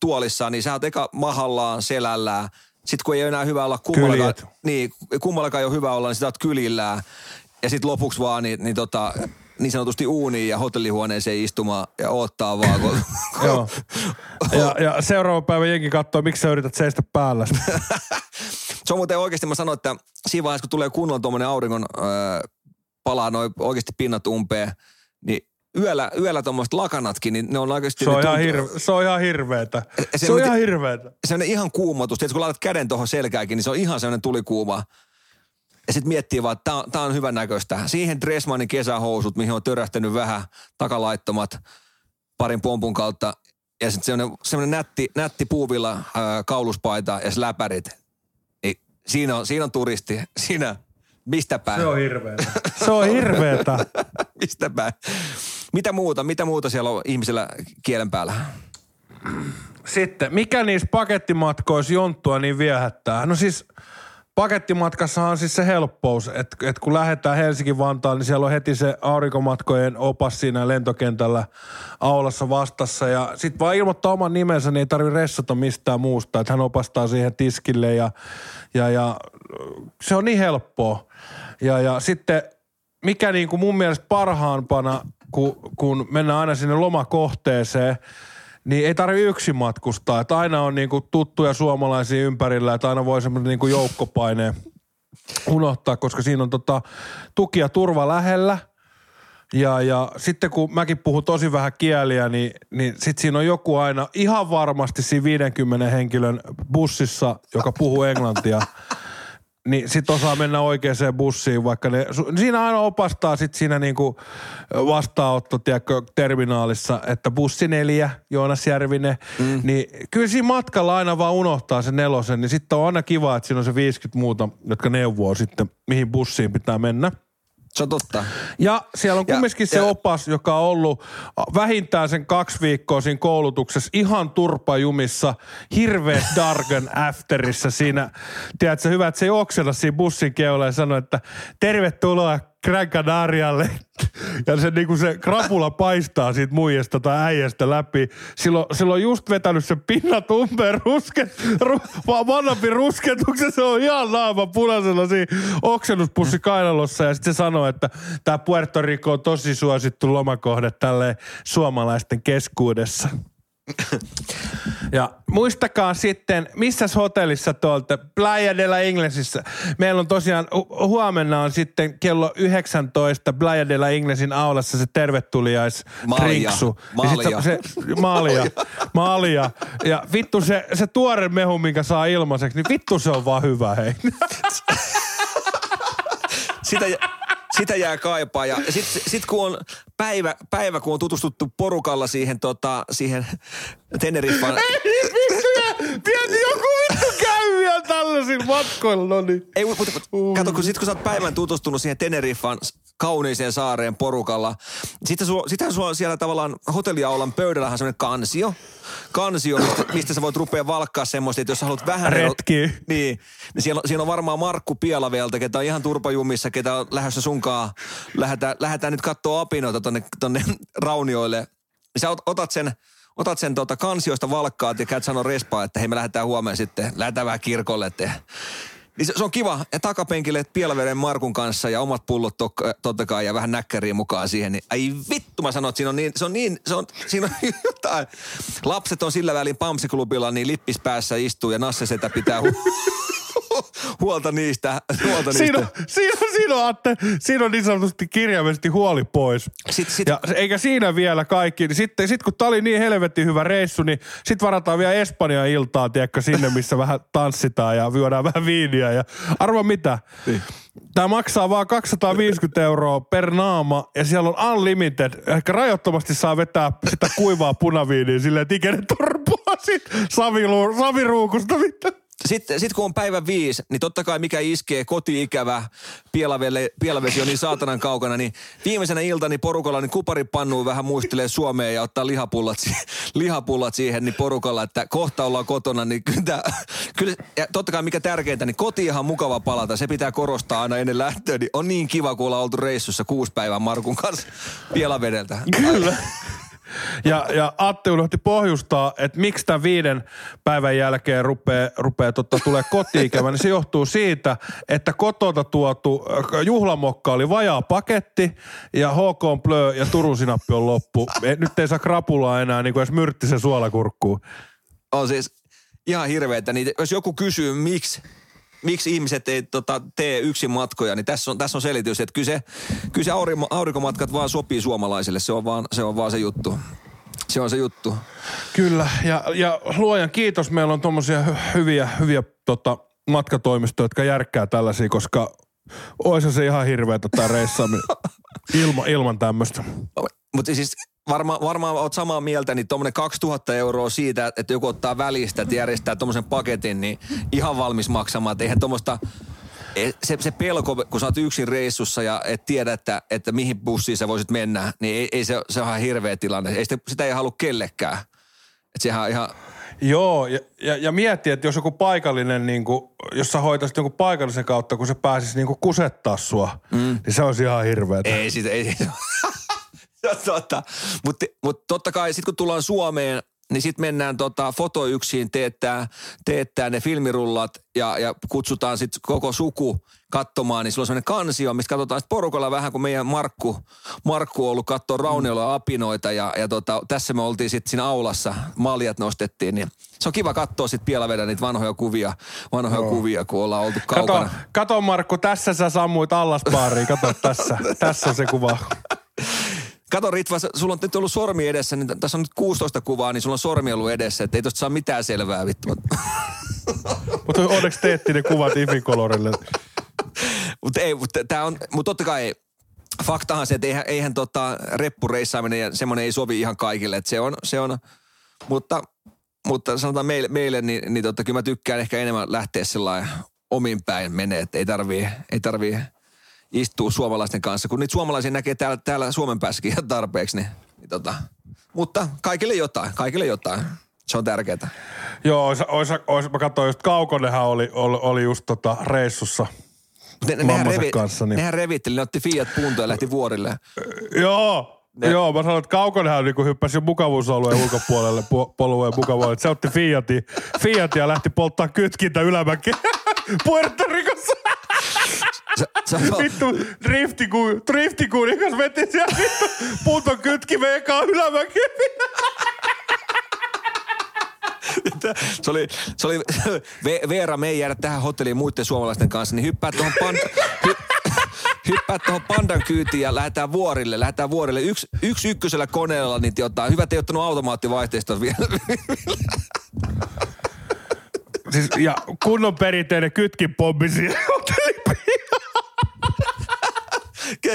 tuolissa, niin sä oot eka mahallaan, selällään. Sitten kun ei enää hyvä olla kummallakaan, Kyljet. niin, kummallakaan ei ole hyvä olla, niin sitä oot kylillään. Ja sitten lopuksi vaan niin, niin, tota, niin sanotusti uuniin ja hotellihuoneeseen istumaan ja odottaa vaan. Kun, Joo. Ja, ja seuraava päivä jengi katsoo, miksi sä yrität seistä päällä. Se on muuten oikeasti, mä sanoin, että siinä vaiheessa, kun tulee kunnolla tuommoinen auringon öö, palaa noin oikeasti pinnat umpeen, niin yöllä, yöllä tuommoiset lakanatkin, niin ne on oikeasti... Se on, ne ihan, hirve, se on ihan hirveetä. se Se on miten- ihan hirveetä. Sellainen ihan kuumotus. Tiedätkö, kun laitat käden tuohon selkääkin, niin se on ihan sellainen tulikuuma. Ja sitten miettii vaan, että tää on, hyvän näköistä. Siihen Dressmanin kesähousut, mihin on törähtänyt vähän takalaittomat parin pompun kautta. Ja sitten semmoinen, semmoinen nätti, nätti puuvilla ää, kauluspaita ja läpärit. Siinä on, siinä on turisti. Siinä, mistä päin? Se on hirveetä. Se on hirveetä. mistä päin? Mitä muuta, mitä muuta siellä on ihmisellä kielen päällä? Sitten, mikä niissä pakettimatkoissa jonttua niin viehättää? No siis pakettimatkassahan on siis se helppous, että, että kun lähdetään Helsinki-Vantaan, niin siellä on heti se aurinkomatkojen opas siinä lentokentällä aulassa vastassa. Ja sitten vaan ilmoittaa oman nimensä, niin ei tarvi ressata mistään muusta, että hän opastaa siihen tiskille ja, ja, ja se on niin helppoa. Ja, ja sitten mikä niin kuin mun mielestä parhaampana, kun, kun mennään aina sinne lomakohteeseen, niin ei tarvi yksin matkustaa. Että aina on niinku tuttuja suomalaisia ympärillä, että aina voi semmoinen niinku joukkopaineen unohtaa, koska siinä on tota tuki ja turva lähellä. Ja, ja sitten kun mäkin puhun tosi vähän kieliä, niin, niin sitten siinä on joku aina ihan varmasti siinä 50 henkilön bussissa, joka puhuu englantia. Niin sit osaa mennä oikeaan bussiin, vaikka ne, siinä aina opastaa sit siinä niinku vastaanotto, tiedätkö, terminaalissa, että bussi neljä, Joonas Järvinen, mm. niin kyllä siinä matkalla aina vaan unohtaa se nelosen, niin sitten on aina kiva, että siinä on se 50 muuta, jotka neuvoo sitten, mihin bussiin pitää mennä. Se on totta. Ja siellä on Ja- kumminkin se ja- opas, joka on ollut vähintään sen kaksi viikkoa siinä koulutuksessa ihan turpajumissa, hirveä dargen afterissa siinä. Tiedätkö, hyvä, että se ei siinä bussin keulalla ja sano, että tervetuloa Gran Canarialle. Ja se, niin se krapula paistaa siitä muijasta tai äijästä läpi. Silloin, silloin on just vetänyt se pinnat umpeen ruske, ru, vaan vanhempi rusketuksen. Se on ihan naama punaisella siinä oksennuspussi kainalossa. Ja sitten se sanoo, että tämä Puerto Rico on tosi suosittu lomakohde tälle suomalaisten keskuudessa. Ja muistakaa sitten, missä hotellissa te olette? Playa de la Inglesissä. Meillä on tosiaan, hu- huomenna on sitten kello 19 Playa de la Inglesin aulassa se tervetuliais. Ja Malja. Se, se, malja. malja. Ja vittu se, se tuore mehu, minkä saa ilmaiseksi, niin vittu se on vaan hyvä, hei. Sitä, sitä jää kaipaa. Ja sitten sit kun on päivä, päivä, kun on tutustuttu porukalla siihen, tota, siihen Teneriffan. Tiedätkö, joku vittu käy vielä tällaisilla matkoilla, no niin. Ei, mutta mut, kato, kun sit kun sä oot päivän tutustunut siihen Teneriffan kauniiseen saareen porukalla, sitten sulla, sitähän on siellä tavallaan hotelliaulan pöydällähän semmoinen kansio. Kansio, mistä, mistä sä voit rupea valkkaa semmoista, että jos sä haluat vähän... Retkiä. Niin, niin siellä, on- siellä on varmaan Markku Pielavelta, ketä on ihan turpajumissa, ketä on lähdössä sunkaan. Lähdetään, lähdetään nyt katsoa apinoita tonne, tonne raunioille. Sä ot, otat sen, otat sen tota kansioista valkkaat ja käyt sanoa respaa, että hei me lähdetään huomenna sitten, lähdetään vähän kirkolle. Että niin se, se, on kiva. Ja takapenkille Pielaveren Markun kanssa ja omat pullot tok- totta kai ja vähän näkkäriä mukaan siihen. Niin, ai vittu mä sanon, että siinä on niin, se on niin, se on, siinä on jotain. Lapset on sillä välin Pamsiklubilla, niin lippis päässä istuu ja Nasse Setä pitää hu- huolta niistä. Huolta Siinä niistä. on, siinä, on, siinä, on, Atte, siinä on niin sanotusti kirjaimellisesti huoli pois. Sit- sit- ja eikä siinä vielä kaikki. Niin sitten sit kun tää oli niin helvetin hyvä reissu, niin sitten varataan vielä Espanjan iltaa, tiedätkö, sinne, missä vähän tanssitaan ja juodaan vähän viiniä. Ja arva mitä? Niin. Tämä maksaa vaan 250 euroa per naama ja siellä on unlimited. Ehkä rajoittomasti saa vetää sitä kuivaa punaviiniä silleen, että ikinä siitä savilu- saviruukusta. Mitä? Sitten sit kun on päivä viisi, niin totta kai mikä iskee koti-ikävä, pielavelle, pielavesi on niin saatanan kaukana, niin viimeisenä iltana niin porukalla niin kuparipannuun vähän muistelee Suomeen ja ottaa lihapullat, lihapullat siihen niin porukalla, että kohta ollaan kotona, niin kyllä, kyllä ja totta kai mikä tärkeintä, niin koti ihan mukava palata, se pitää korostaa aina ennen lähtöä, niin on niin kiva, kun ollaan oltu reissussa kuusi päivää Markun kanssa pielavedeltä. Kyllä. Ja, ja Atte unohti pohjustaa, että miksi tämän viiden päivän jälkeen rupeaa, rupeaa tota, tulee kotiikävä, niin se johtuu siitä, että kotota tuotu äh, juhlamokka oli vajaa paketti ja HK Plö ja Turun sinappi on loppu. E, Nyt ei saa krapulaa enää niin kuin edes myrttisen suolakurkkuun. on siis ihan hirveetä. Niin jos joku kysyy, miksi, miksi ihmiset ei tota, tee yksin matkoja, niin tässä on, tässä on selitys, että kyllä se, kyllä se aurinko, aurinkomatkat vaan sopii suomalaisille. Se on vaan se, on vaan se juttu. Se on se juttu. Kyllä, ja, ja luojan kiitos, meillä on tuommoisia hyviä, hyviä tota, matkatoimistoja, jotka järkkää tällaisia, koska olisi se ihan hirveetä tämä reissaaminen ilma, ilman tämmöistä. Mutta siis varma, varmaan oot samaa mieltä, niin tuommoinen 2000 euroa siitä, että joku ottaa välistä, että järjestää tuommoisen paketin, niin ihan valmis maksamaan. Että eihän tuommoista, se, se pelko, kun sä oot yksin reissussa ja et tiedä, että, että mihin bussiin sä voisit mennä, niin ei, ei se, se on ihan hirveä tilanne. Ei sitä, sitä ei halua kellekään. Että sehän on ihan, Joo, ja, ja, ja miettiä, että jos joku paikallinen, niin kuin, jos sä hoitaisit jonkun paikallisen kautta, kun se pääsisi niin kuin kusettaa sua, mm. niin se olisi ihan hirveetä. Ei siitä, ei siitä. Totta. Mutta mut totta kai sitten kun tullaan Suomeen, niin sitten mennään tota fotoyksiin, teettää, teettää ne filmirullat ja, ja kutsutaan sitten koko suku katsomaan, niin sulla on sellainen kansio, mistä katsotaan sitten porukalla vähän, kun meidän Markku, Markku on ollut katsoa raunioilla ja apinoita ja, ja tota, tässä me oltiin sitten siinä aulassa, maljat nostettiin, niin se on kiva katsoa sitten pielavedä niitä vanhoja kuvia, vanhoja kuvia, kun ollaan oltu Kato, kaukana. kato Markku, tässä sä sammuit allasbaariin, kato tässä. tässä on se kuva. Kato Ritva, sulla on nyt ollut sormi edessä, niin tässä on nyt 16 kuvaa, niin sulla on sormi ollut edessä, että ei tosta saa mitään selvää vittu. Mutta onneksi teetti ne kuvat Ificolorille. Mutta ei, mutta tää on, mutta totta kai faktahan se, että eihän, eihän tota reppureissaaminen ja semmoinen ei sovi ihan kaikille, että se on, se on, mutta, mutta sanotaan meille, meille niin, niin tota, kyllä mä tykkään ehkä enemmän lähteä sellainen omin päin menee, että ei tarvii, ei tarvii istua suomalaisten kanssa, kun niitä suomalaisia näkee täällä, täällä Suomen päässäkin ihan tarpeeksi, niin, niin tota, mutta kaikille jotain, kaikille jotain. Se on tärkeää. Joo, ois, ois, ois, mä katsoin just Kaukonenhan oli, oli, oli just tota reissussa. Ne, nehän, revi, kanssa, niin- nehän revitteli, ne otti Fiat puntoon ja lähti vuorille. Joo, Ne- Joo, mä sanoin, että Kaukonenhan niinku hyppäsi jo mukavuusalueen ulkopuolelle, pu- poluen mukavuudelle. Se otti Fiatin, Fiatin ja lähti polttaa kytkintä ylämäkeen. Puerto Ricossa. Sä, sä, Vittu, driftikuun, driftikuunikas veti siellä vittu punton kytkimeen ekaan ylämäkeen. se oli, se oli Ve- Veera, me ei jäädä tähän hotelliin muiden suomalaisten kanssa, niin hyppää tuohon pan, hy, hyppää tuohon pandan kyytiin ja lähdetään vuorille. Lähdetään vuorille yksi, yksi ykkösellä koneella, niin ottaa. Hyvä, että ei ottanut automaattivaihteistoa vielä. Siis, ja kunnon perinteinen kytkinpommi siellä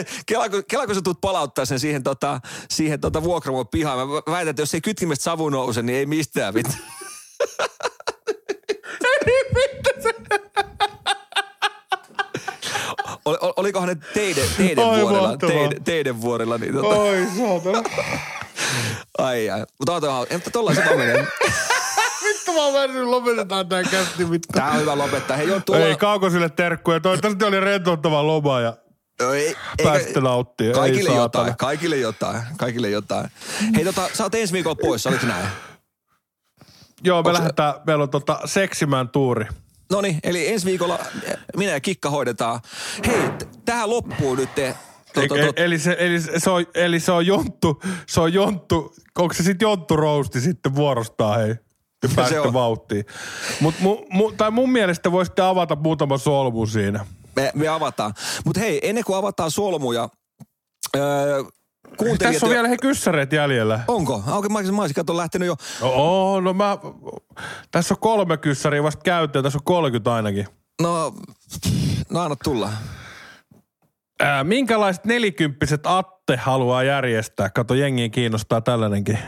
Ke- Kela, kun, sä tulet palauttaa sen siihen, tota, siihen tota vuokramon pihaan. Mä väitän, että jos ei kytkimestä savu nouse, niin ei mistään vittu. Ol, ol, olikohan ne teidän, teidän Oi, vuorilla, mahtavaa. teidän, teidän vuorilla, niin tota, Oi saatana. ai ai. Mutta oota, mutta tuolla se vaan menee. Vittu mä oon lopetetaan tää kästi vittu. Tää on hyvä lopettaa. Hei, joo, tuolla... Ei kaukosille terkkuja. Toivottavasti oli rentouttava loma ja Joo, ei. Ei Kaikille saatana. jotain, kaikille jotain, kaikille jotain. Hei tota, sä oot ensi viikolla poissa, oliko näin? Joo, me Onks- lähdetään, meillä on tota seksimään tuuri. No niin, eli ensi viikolla minä ja Kikka hoidetaan. Hei, tähän loppuu nyt te. Eli, Tota, tot, eli, se, eli, se on, eli se on jonttu, se on jonttu, onko se sitten jonttu rousti sitten vuorostaan hei? Ja Se on. vauhtiin. Mut, mu, mu, tai mun mielestä voisitte avata muutama solmu siinä. Me, me avataan. Mutta hei, ennen kuin avataan solmuja, öö, kuuntelijat... Tässä on vielä he kyssäreet jäljellä. Onko? Auki, mä, mä olisin kato lähtenyt jo. No, oh, no mä, tässä on kolme kyssäriä vasta käyttöön, tässä on 30 ainakin. No, no anna tulla. Ää, minkälaiset nelikymppiset Atte haluaa järjestää? Kato, jengiin kiinnostaa tällainenkin.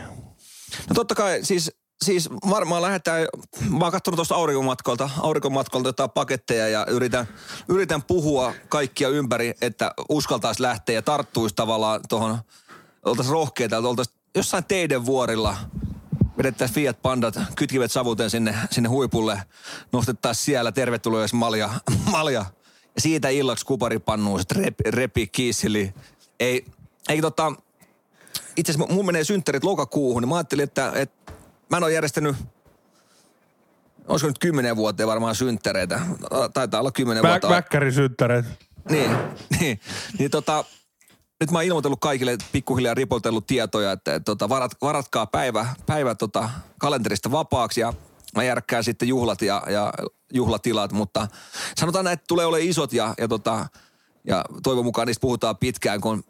No totta kai, siis, siis varmaan lähdetään, mä oon katsonut tuosta aurinkomatkalta, aurinkomatkalta jotain paketteja ja yritän, yritän puhua kaikkia ympäri, että uskaltaisi lähteä ja tarttuisi tavallaan tuohon, oltaisiin rohkeita, että oltaisiin jossain teiden vuorilla, vedettäisiin Fiat Pandat, kytkivet savuten sinne, sinne huipulle, nostettaisiin siellä tervetuloa malja, malja. Ja siitä illaksi kuparipannuun sitten repi, repi kiisseli. Ei, ei tota, itse asiassa mun menee synttärit lokakuuhun, niin mä ajattelin, että, että mä en ole järjestänyt, olisiko nyt kymmenen vuoteen varmaan synttäreitä. Taitaa olla kymmenen Vä, vuotta. väkkärisynttäreet. Niin, niin, niin tota, nyt mä oon ilmoitellut kaikille pikkuhiljaa ripotellut tietoja, että, että tota, varat, varatkaa päivä, päivä tota, kalenterista vapaaksi ja mä järkkään sitten juhlat ja, ja juhlatilat, mutta sanotaan näin, että tulee olemaan isot ja, ja, tota, ja toivon mukaan niistä puhutaan pitkään, kun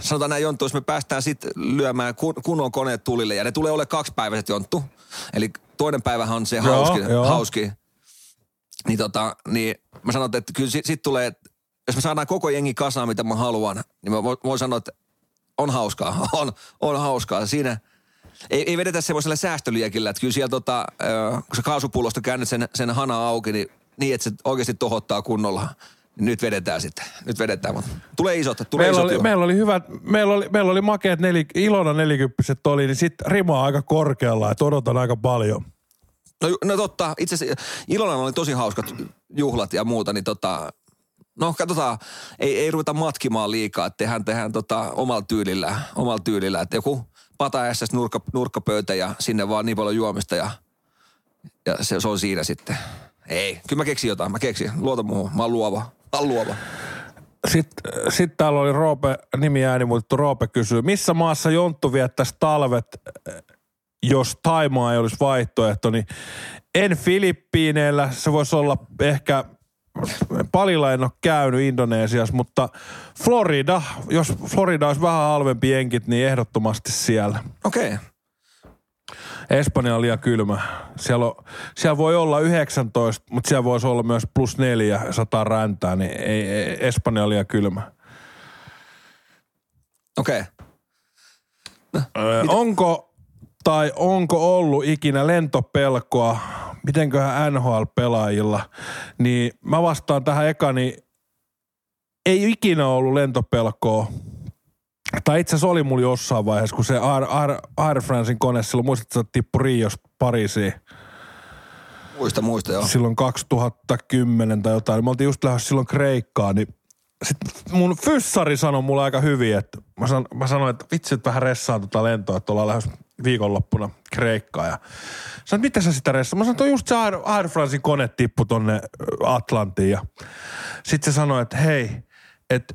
sanotaan näin Jonttu, jos me päästään sitten lyömään kun, kunnon koneet tulille ja ne tulee olemaan kaksipäiväiset Jonttu. Eli toinen päivähän on se Joo, hauski, joo. hauski. Niin, tota, niin mä sanon, että kyllä sit, sit tulee, jos me saadaan koko jengi kasaan, mitä mä haluan, niin mä voin, voin sanoa, että on hauskaa, on, on hauskaa. Siinä ei, ei vedetä semmoisella säästöliekillä, että kyllä siellä tota, kun sä kaasupullosta käännät sen, sen hana auki, niin, niin että se oikeasti tohottaa kunnolla. Nyt vedetään sitten, nyt vedetään, mutta tulee isot, tulee Meillä isot oli, juhlat. meillä oli hyvät, meillä oli, meillä oli makeat neli, Ilona nelikymppiset oli, niin sitten rima on aika korkealla, että odotan aika paljon. No, no totta, itse asiassa Ilonan oli tosi hauskat juhlat ja muuta, niin tota, no katsotaan, ei, ei ruveta matkimaan liikaa, että tehdään, tehdään tota omalla tyylillä, omalla tyylillä, että joku pata SS nurkka, nurkkapöytä ja sinne vaan niin paljon juomista ja, ja se, se, on siinä sitten. Ei, kyllä mä keksin jotain, mä keksin, luota muuhun, mä oon luova, luova. Sitten sit täällä oli Roope, nimi ääni muutettu, Roope kysyy, missä maassa Jonttu viettäisi talvet, eh, jos Taimaa ei olisi vaihtoehto, niin en Filippiineillä, se voisi olla ehkä Palilla en ole käynyt Indonesiassa, mutta Florida, jos Florida olisi vähän halvempi jenkit, niin ehdottomasti siellä. Okei. Okay. Espanja on liian kylmä. Siellä, on, siellä voi olla 19, mutta siellä voisi olla myös plus neljä, sata räntää, niin ei, ei, Espanja on liian kylmä. Okei. Okay. Öö, onko tai onko ollut ikinä lentopelkoa, mitenköhän NHL-pelaajilla, niin mä vastaan tähän ekani, ei ikinä ollut lentopelkoa, tai itse asiassa oli mulla jossain vaiheessa, kun se Air, Air, Air Francein kone silloin, muistatko, että tippui Riosta Pariisiin? Muista, muista joo. Silloin 2010 tai jotain. Me oltiin just lähdössä silloin Kreikkaan, niin sit mun fyssari sanoi mulle aika hyvin, että mä, san, mä sanoin, että vitsi, että vähän ressaan tota lentoa, että ollaan lähdössä viikonloppuna Kreikkaan. Ja sanoin, mitä sä sitä ressaa? Mä sanoin, että just se Air, Air Francein kone tippui tonne Atlantiin. Ja sitten se sanoi, että hei, että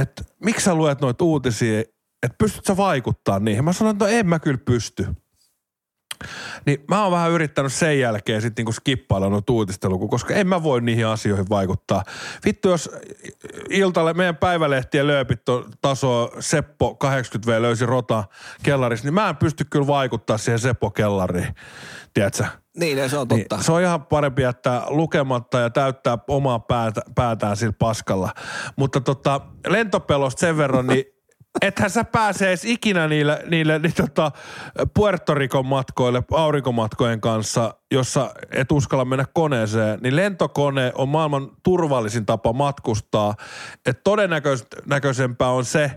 et, miksi sä luet noita uutisia, että pystyt sä vaikuttaa niihin? Mä sanoin, että no en mä kyllä pysty. Niin mä oon vähän yrittänyt sen jälkeen sitten niinku skippailla noita uutistelua, koska en mä voi niihin asioihin vaikuttaa. Vittu, jos iltalle meidän päivälehtien lööpit taso Seppo 80V löysi rota kellarissa, niin mä en pysty kyllä vaikuttaa siihen Seppo kellariin, tiedätkö? Niin, se on totta. Niin, se on ihan parempi jättää lukematta ja täyttää omaa päätä, päätään sillä paskalla. Mutta tota, lentopelosta sen verran, niin ethän sä pääse edes ikinä niille, niille niin tota, Puerto Ricon matkoille, aurinkomatkojen kanssa, jossa et uskalla mennä koneeseen, niin lentokone on maailman turvallisin tapa matkustaa. Et todennäköisempää on se,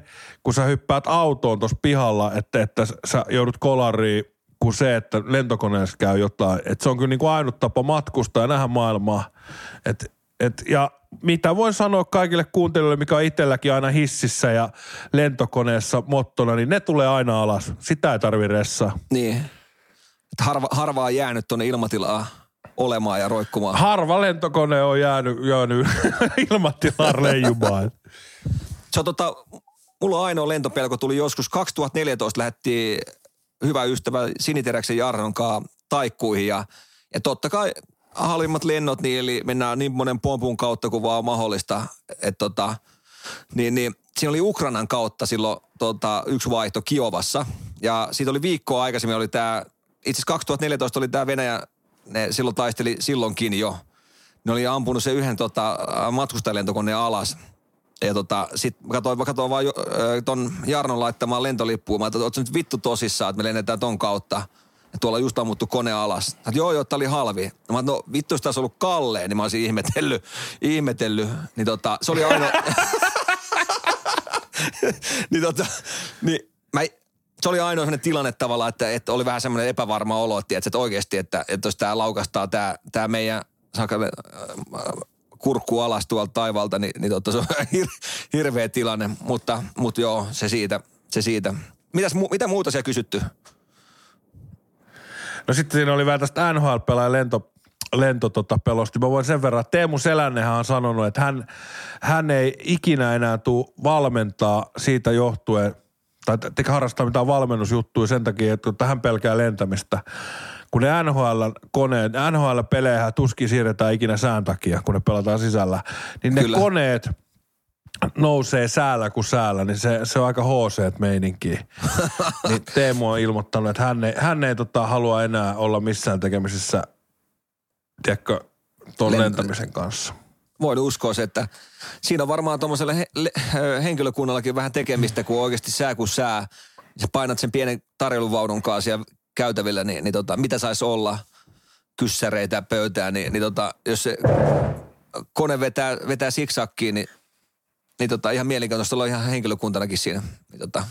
kun sä hyppäät autoon tuossa pihalla, että, että sä joudut kolariin kuin se, että lentokoneessa käy jotain. Et se on kyllä niin kuin ainut tapa matkustaa ja nähdä maailmaa. Et, et, ja mitä voin sanoa kaikille kuuntelijoille, mikä on itselläkin aina hississä ja lentokoneessa mottona, niin ne tulee aina alas. Sitä ei tarvi ressaa. Niin. Et harva, harva on jäänyt tuonne ilmatilaa olemaan ja roikkumaan. Harva lentokone on jäänyt, jäänyt ilmatilaan leijumaan. Se on tota, mulla on ainoa lentopelko tuli joskus 2014 lähti hyvä ystävä Siniteräksen Jarnon kanssa taikkuihin ja, ja totta kai halvimmat lennot, niin eli mennään niin monen pompun kautta kuin vaan mahdollista. Että tota, niin, niin, siinä oli Ukrainan kautta silloin tota, yksi vaihto Kiovassa. Ja siitä oli viikkoa aikaisemmin oli tämä, itse asiassa 2014 oli tämä Venäjä, ne silloin taisteli silloinkin jo. Ne oli ampunut se yhden tota, matkustajalentokoneen alas. Ja tota, sit mä katsoin, mä katsoin vaan jo, ton Jarnon laittamaan lentolippuun. Mä ajattelin, että nyt vittu tosissaan, että me lennetään ton kautta – ja tuolla just ammuttu kone alas. Että joo, joo, tää oli halvi. Mä no vittu, jos tässä ollut kalleen, niin mä olisin ihmetellyt, ihmetellyt. Niin tota, se oli ainoa... niin tota, niin mä, se oli ainoa sellainen tilanne tavallaan, että, että oli vähän semmoinen epävarma olo, että, että oikeasti, että, että jos tämä laukastaa tämä, tämä meidän saakka, kurkku alas tuolta taivalta, niin, niin totta, se on hir, hirveä tilanne. Mutta, mutta joo, se siitä. Se siitä. Mitäs, mitä muuta siellä kysytty? No sitten siinä oli vähän tästä NHL-pelaajan lento, lento tota pelosti. Mä voin sen verran, että Teemu Selännehän on sanonut, että hän, hän ei ikinä enää tule valmentaa siitä johtuen, tai te harrastaa mitään valmennusjuttuja sen takia, että hän pelkää lentämistä. Kun ne NHL-koneet, NHL-pelejä tuskin siirretään ikinä sään takia, kun ne pelataan sisällä, niin ne Kyllä. koneet – nousee säällä kuin säällä, niin se, se on aika hc meininki. niin Teemu on ilmoittanut, että hän ei, hän ei tota, halua enää olla missään tekemisissä, tiedätkö, tuon Lent- lentämisen kanssa. Voin uskoa se, että siinä on varmaan tuommoiselle he, le, henkilökunnallakin vähän tekemistä, kun oikeasti sää kuin sää. Sä painat sen pienen tarjouluvaunun kanssa siellä käytävillä, niin, niin tota, mitä saisi olla kyssäreitä pöytään, niin, niin tota, jos se kone vetää, vetää siksakkiin, niin niin tota, ihan mielenkiintoista olla ihan henkilökuntanakin siinä. Niin tota,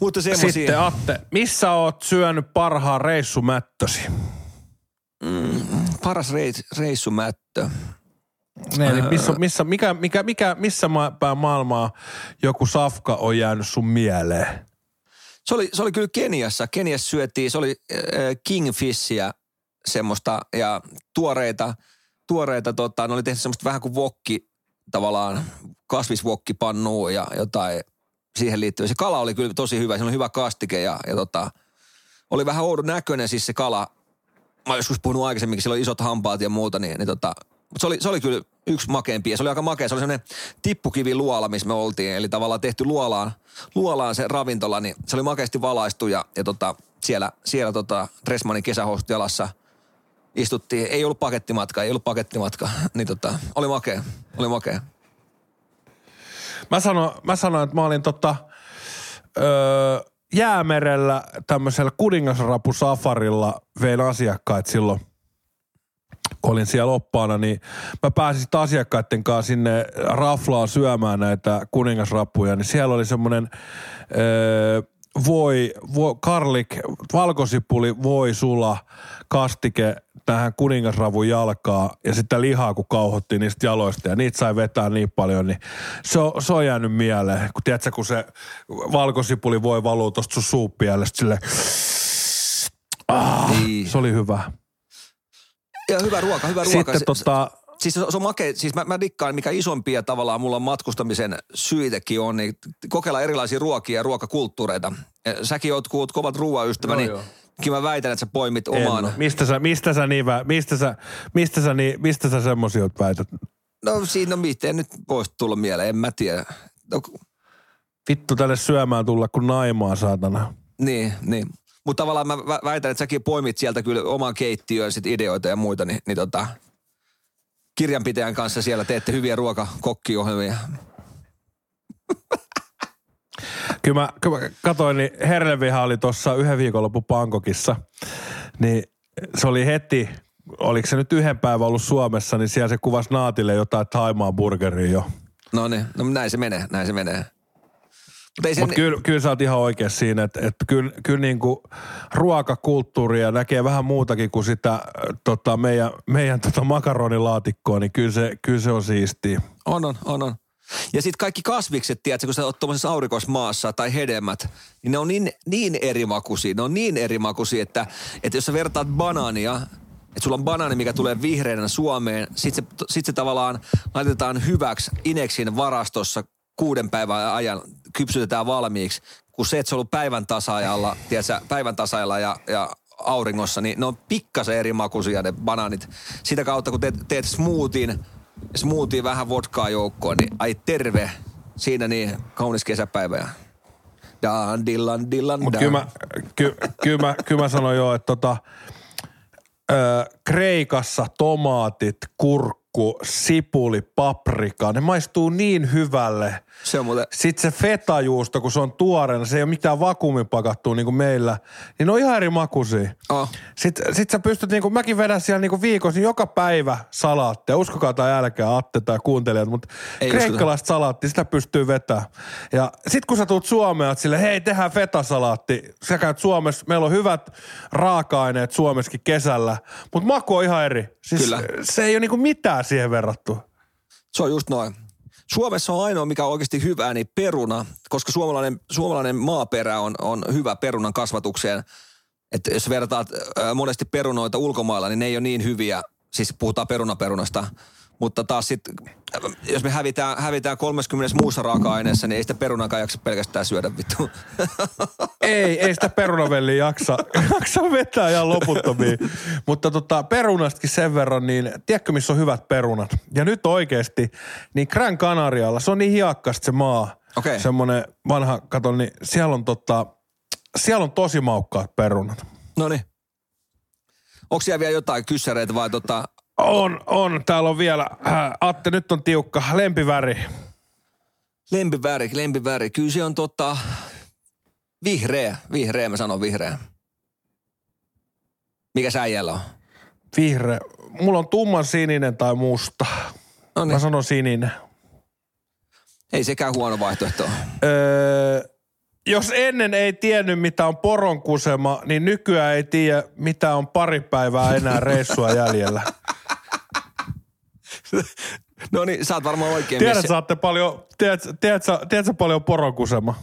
mutta semmosia. Sitten Atte, missä oot syönyt parhaan reissumättösi? Mm, paras reis, reissumättö. Ne, niin missä, missä, mikä, mikä, mikä, missä päin maailmaa joku safka on jäänyt sun mieleen? Se oli, se oli kyllä Keniassa. Keniassa syötiin, se oli äh, kingfishia semmoista ja tuoreita, tuoreita tota, ne oli tehty semmoista vähän kuin vokki, tavallaan kasvisvokkipannua ja jotain siihen liittyvää. Se kala oli kyllä tosi hyvä, se oli hyvä kastike ja, ja tota, oli vähän oudon näköinen siis se kala. Mä joskus puhunut aikaisemmin, sillä oli isot hampaat ja muuta, niin, niin tota, Mutta se oli, se oli kyllä yksi makeampi ja se oli aika makea. Se oli semmoinen tippukivi luola, missä me oltiin. Eli tavallaan tehty luolaan, luolaan se ravintola, niin se oli makeasti valaistu ja, ja tota, siellä, siellä tota Dressmanin kesähousut jalassa istuttiin. Ei ollut pakettimatka, ei ollut pakettimatka. Niin tota, oli makea, oli makea. Mä sanoin, mä sanoin että mä olin tota, öö, jäämerellä tämmöisellä kuningasrapusafarilla vein asiakkaat silloin kun olin siellä oppaana, niin mä pääsin sitten asiakkaiden kanssa sinne raflaan syömään näitä kuningasrapuja, niin siellä oli semmoinen öö, voi, voi, karlik, valkosipuli, voi sula, kastike tähän kuningasravun jalkaa ja sitten lihaa, kun kauhottiin niistä jaloista ja niitä sai vetää niin paljon, niin se on, se on jäänyt mieleen. Kun tiedätkö, kun se valkosipuli voi valuu tuosta sun suuppielestä sille, ah, Niin. se oli hyvä. Ja hyvä ruoka, hyvä ruoka. Sitten Se- tota, Siis se, se on makea, siis mä, mä dikkaan, mikä isompia tavallaan mulla matkustamisen syitekin on, niin kokeilla erilaisia ruokia ja ruokakulttuureita. Säkin oot, kun oot kovat ruoaystävä, niin joo. kyllä mä väitän, että sä poimit en omaan. oo. Mistä sä, mistä sä niin, mistä sä, mistä sä, niin, mistä sä semmosia oot väität? No siinä on miten nyt voisi tulla mieleen, en mä tiedä. No, Vittu tälle syömään tulla kuin naimaa, saatana. niin, niin. Mutta tavallaan mä vä- väitän, että säkin poimit sieltä kyllä oman keittiöön sit ideoita ja muita, niin, niin tota, kirjanpitäjän kanssa siellä teette hyviä ruokakokkiohjelmia. Kyllä mä, kyllä mä katoin, niin Herleviha oli tuossa yhden viikonloppu Pankokissa. Niin se oli heti, oliko se nyt yhden päivän ollut Suomessa, niin siellä se kuvasi Naatille jotain Thaimaa burgeria jo. No niin, no näin se menee, näin se menee. Mutta sen, Mutta kyllä, kyllä sä oot ihan oikein siinä, että, että kyllä, kyllä niin kuin ruokakulttuuria näkee vähän muutakin kuin sitä äh, tota, meidän, meidän tota makaronilaatikkoa, niin kyllä se, kyllä se on siistiä. On, on, on, on. Ja sitten kaikki kasvikset, tiedätkö, kun sä oot tuommoisessa aurinkoismaassa tai hedelmät, niin ne on niin, niin eri makuisia, ne on niin eri makuisia, että, että jos sä vertaat banaania, että sulla on banaani, mikä tulee vihreänä Suomeen, sit se, sit se tavallaan laitetaan hyväksi Ineksin varastossa kuuden päivän ajan, kypsytetään valmiiksi, kun se, että se on ollut päivän tasaajalla, tiedätkö, päivän tasaajalla ja, ja auringossa, niin ne on pikkasen eri makuisia ne banaanit. Sitä kautta, kun teet, teet smoothin, smoothie vähän vodkaa joukkoon, niin ai terve. Siinä niin kaunis kesäpäivä. ja Dan, dillan, dillan, Mutta kyllä mä, ky, kyllä, mä, kyllä mä sanon jo, että tota, ö, Kreikassa tomaatit, kurkku, sipuli, paprika, ne maistuu niin hyvälle. Se on muuten, Sitten se fetajuusto, kun se on tuoreena, se ei ole mitään vakuumipakattua niin kuin meillä, niin ne on ihan eri makuisia. oh, Sitten sit sä pystyt, niin kuin mäkin vedän siellä niin kuin viikossa niin joka päivä salaattia. Uskokaa tai älkää, Atte tai kuuntelijat, mutta Ei kreikkalaista salaattia, sitä pystyy vetämään. Ja sit kun sä tulet Suomeen, oot sille, hei tehdään fetasalaatti. Sä käyt Suomessa, meillä on hyvät raaka-aineet Suomessakin kesällä, mutta maku on ihan eri. Siis Kyllä. se ei ole niin kuin mitään siihen verrattu. se on just noin. Suomessa on ainoa, mikä on oikeasti hyvää, niin peruna, koska suomalainen, suomalainen maaperä on, on hyvä perunan kasvatukseen. Että jos vertaat monesti perunoita ulkomailla, niin ne ei ole niin hyviä, siis puhutaan perunaperunasta. Mutta taas sitten, jos me hävitään, hävitään 30 muussa raaka-aineessa, niin ei sitä perunakaan jaksa pelkästään syödä vittu. Ei, ei sitä perunavelliä jaksa, jaksa vetää ihan loputtomiin. Mutta tota, perunastakin sen verran, niin tiedätkö missä on hyvät perunat? Ja nyt oikeasti, niin Gran Canarialla, se on niin hiekkasta se maa. Okei. Semmoinen vanha, kato, niin siellä on tota, siellä on tosi maukkaat perunat. No niin. Onko siellä vielä jotain kyssäreitä vai tota, On, on. Täällä on vielä, äh, Atte, nyt on tiukka, lempiväri. lempiväri, lempiväri? Kyllä se on tota, vihreä, vihreä, mä sanon vihreä. Mikä säijällä on? Vihreä. Mulla on tumman sininen tai musta. No Mä sanon sininen. ei sekään huono vaihtoehto. Öö, jos ennen ei tiennyt, mitä on poronkusema, niin nykyään ei tiedä, mitä on pari päivää enää reissua jäljellä. No niin, sä oot varmaan oikein Tiedät, mies. saatte paljon, tiedät, tiedät, sä- tiedät sä paljon poronkusema?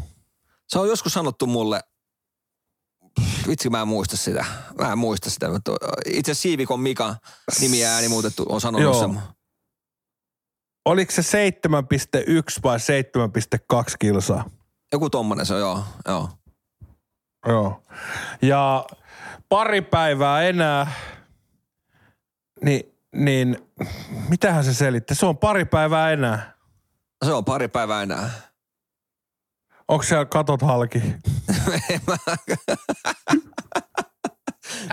Se on joskus sanottu mulle, vitsi mä en muista sitä. Mä en muista sitä, mutta itse Siivikon Mika nimi ääni muutettu on sanonut Joo. sen. Oliko se 7,1 vai 7,2 kilsaa? Joku tommonen se on, joo. joo. Joo. Ja pari päivää enää, niin niin mitähän se selitti? Se on pari päivää enää. Se on pari päivää enää. Onko siellä katot halki? Mä-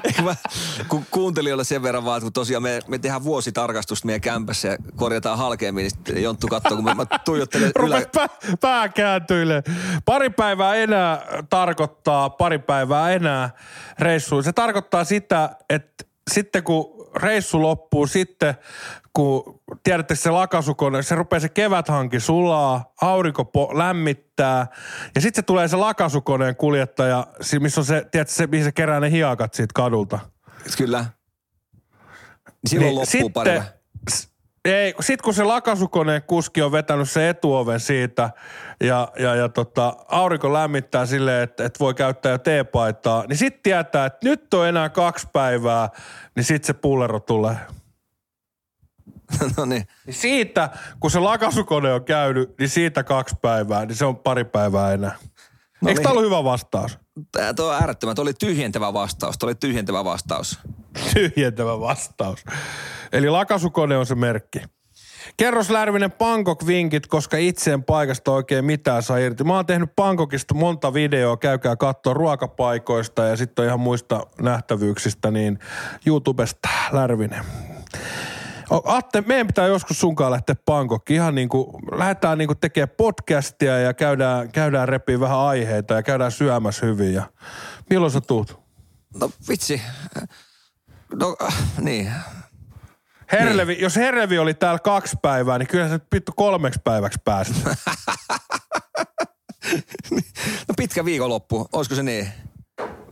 Eikö mä, kun kuuntelijoille sen verran vaan, että kun tosiaan me, me tehdään vuositarkastusta meidän kämpässä ja korjataan halkeammin, niin sitten Jonttu katsoo, kun mä, mä tuijottelen ylä... Pää, pää kääntyille. Pari päivää enää tarkoittaa pari päivää enää reissuun. Se tarkoittaa sitä, että sitten kun reissu loppuu, sitten kun tiedätte se lakasukone, se rupeaa se keväthanki sulaa, aurinko po- lämmittää ja sitten se tulee se lakasukoneen kuljettaja, missä on se, tiedätkö se, mihin se kerää ne hiakat siitä kadulta. Kyllä. Niin silloin loppuu sitten. Ei, sit kun se lakasukoneen kuski on vetänyt se etuoven siitä ja, ja, ja tota, aurinko lämmittää silleen, että, että voi käyttää jo teepaitaa, niin sitten tietää, että nyt on enää kaksi päivää, niin sitten se pullero tulee. no niin. Niin siitä, kun se lakasukone on käynyt, niin siitä kaksi päivää, niin se on pari päivää enää. No Eikö niin. tämä ollut hyvä vastaus? Tää tuo on äärettömän. Tuo oli tyhjentävä vastaus. Tuo oli tyhjentävä vastaus. Tyhjentävä vastaus. Eli lakasukone on se merkki. Kerros Lärvinen Bangkok-vinkit, koska itse en paikasta oikein mitään saa irti. Mä oon tehnyt Bangkokista monta videoa, käykää katsoa ruokapaikoista ja sitten ihan muista nähtävyyksistä, niin YouTubesta Lärvinen. Atte, meidän pitää joskus sunkaan lähteä Bangkokiin. Ihan niin kuin, lähdetään niin kuin tekemään podcastia ja käydään, käydään repiä vähän aiheita ja käydään syömässä hyvin. Ja milloin sä tuut? No vitsi. No niin. Herlevi, niin. jos Herlevi oli täällä kaksi päivää, niin kyllä se vittu kolmeksi päiväksi pääsi. No pitkä viikonloppu. Olisiko se niin?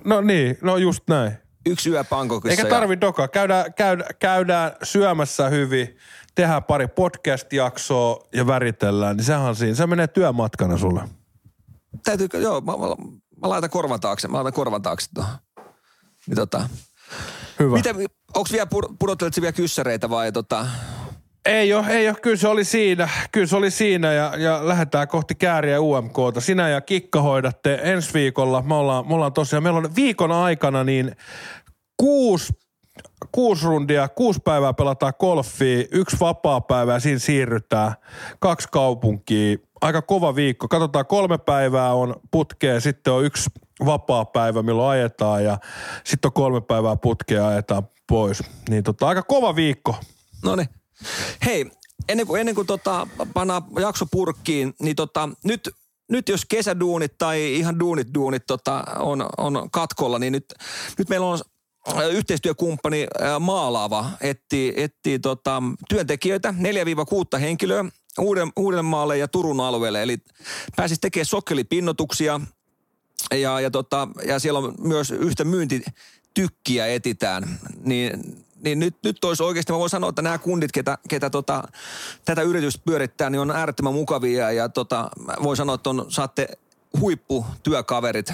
No niin, no just näin. Yksi yö Bangkokissa. Eikä tarvi doka. Käydään, käydään, käydään syömässä hyvin, tehdään pari podcast-jaksoa ja väritellään. Niin sehän on siinä. Se menee työmatkana sulle. Ja, täytyy, joo, mä, mä, mä, laitan korvan taakse. Mä laitan korvan taakse tuohon. Niin tota. Hyvä. Miten, onks vielä, pur- pudotteletko vielä kyssäreitä vai tota? Ei ole, ei ole. Kyllä se oli siinä. Kyllä se oli siinä ja, ja lähdetään kohti kääriä UMKta. Sinä ja Kikka hoidatte ensi viikolla. Me ollaan, me ollaan tosiaan, meillä on viikon aikana niin kuusi, kuusi rundia, kuusi päivää pelataan golfia, yksi vapaa päivä ja siinä siirrytään. Kaksi kaupunkia. Aika kova viikko. Katsotaan, kolme päivää on putkea, sitten on yksi vapaa päivä, milloin ajetaan ja sitten on kolme päivää putkea ajetaan pois. Niin tota, aika kova viikko. No niin. Hei, ennen kuin, ennen kuin tota, pannaan jakso purkkiin, niin tota, nyt, nyt jos kesäduunit tai ihan duunit duunit tota, on, on katkolla, niin nyt, nyt meillä on äh, yhteistyökumppani äh, Maalaava etsii, etsii tota, työntekijöitä, 4-6 henkilöä Uuden, Uudellemaalle ja Turun alueelle. Eli pääsisi tekemään sokkelipinnotuksia ja, ja, tota, ja siellä on myös yhtä myyntitykkiä etitään, niin, niin nyt, nyt olisi oikeasti, mä voin sanoa, että nämä kundit, ketä, ketä tota, tätä yritystä pyörittää, niin on äärettömän mukavia ja tota, voin sanoa, että on, saatte huipputyökaverit,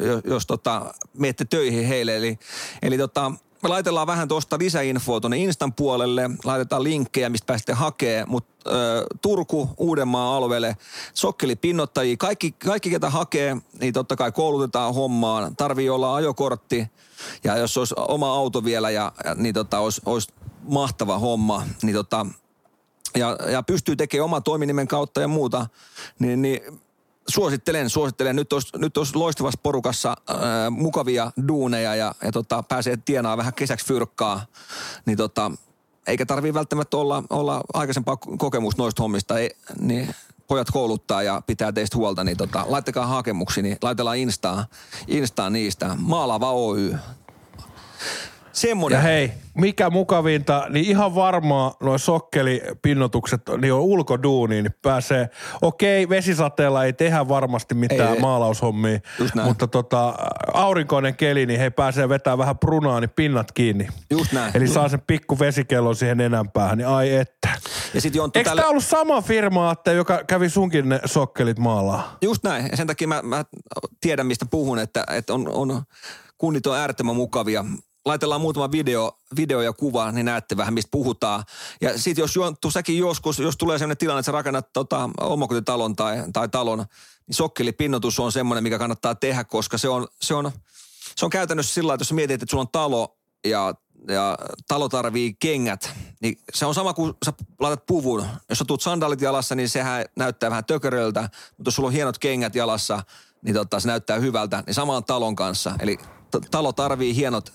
jos, jos tota, menette töihin heille. Eli, eli tota, me laitellaan vähän tuosta lisäinfoa tuonne Instan puolelle, laitetaan linkkejä, mistä pääsette hakemaan, mutta Turku, Uudenmaan alueelle, sokkelipinnottajia, kaikki, kaikki ketä hakee, niin totta kai koulutetaan hommaan, tarvii olla ajokortti, ja jos olisi oma auto vielä, ja, niin tota, olisi, olisi mahtava homma, niin tota, ja, ja pystyy tekemään oman toiminimen kautta ja muuta, niin, niin suosittelen, suosittelen. Nyt olisi, nyt olisi loistavassa porukassa ää, mukavia duuneja ja, ja tota, pääsee tienaa vähän kesäksi fyrkkaa. Niin tota, eikä tarvii välttämättä olla, olla aikaisempaa kokemusta noista hommista. Ei, niin pojat kouluttaa ja pitää teistä huolta, niin tota, laittakaa hakemuksia, niin laitellaan Instaan, Instaan niistä. Maalaava Oy. Semmoinen. Ja hei, mikä mukavinta, niin ihan varmaa noin sokkelipinnotukset, niin on ulkoduuni, niin pääsee, okei, vesisateella ei tehdä varmasti mitään Ei, maalaushommia, mutta tota, aurinkoinen keli, niin he pääsee vetämään vähän prunaa, niin pinnat kiinni. Just näin. Eli saa sen pikku vesikellon siihen enän päähän, niin ai että. Ja sit Jonttu Eikö tälle- tämä ollut sama firma, että joka kävi sunkin ne sokkelit maalaa? Just näin. Ja sen takia mä, mä tiedän, mistä puhun, että, että on, on, kunnit on äärettömän mukavia. Laitellaan muutama video, video ja kuva, niin näette vähän, mistä puhutaan. Ja sitten jos Jonttu, säkin joskus, jos tulee sellainen tilanne, että sä rakennat tota, omakotitalon tai, tai talon, niin sokkelipinnotus on semmoinen, mikä kannattaa tehdä, koska se on, se on, se on käytännössä sillä että jos mietit, että sulla on talo ja ja talo tarvii kengät, niin se on sama kuin sä laitat puvun. Jos sä tuut sandalit jalassa, niin sehän näyttää vähän tököröltä, mutta jos sulla on hienot kengät jalassa, niin tota, se näyttää hyvältä. Niin sama on talon kanssa. Eli t- talo tarvii hienot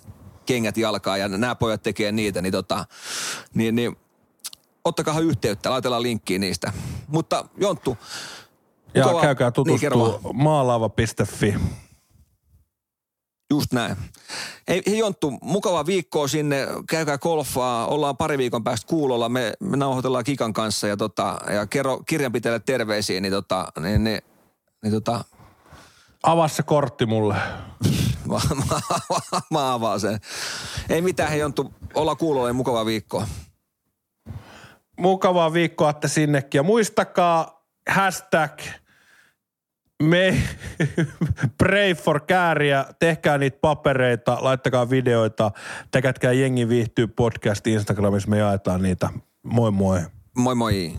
kengät jalkaa ja nämä pojat tekee niitä, niin, tota, niin, niin ottakaa yhteyttä, laitellaan linkkiä niistä. Mutta Jonttu, Ja mukava- käykää Niin, tutustua maalaava.fi. Just näin. Ei, hei Jonttu, mukava viikkoa sinne, käykää golfaa, ollaan pari viikon päästä kuulolla, me, me nauhoitellaan Kikan kanssa ja, tota, ja kerro kirjanpitäjälle terveisiä, niin, tota, niin, niin, niin tota, Avaa se kortti mulle. mä, mä, mä avaan sen. Ei mitään, hei Jonttu, ollaan kuulolla ja mukava viikko. Mukavaa viikkoa että sinnekin. Ja muistakaa hashtag me pray for kääriä, tehkää niitä papereita, laittakaa videoita, tekätkää jengi viihtyy podcast Instagramissa, me jaetaan niitä. Moi moi. Moi moi.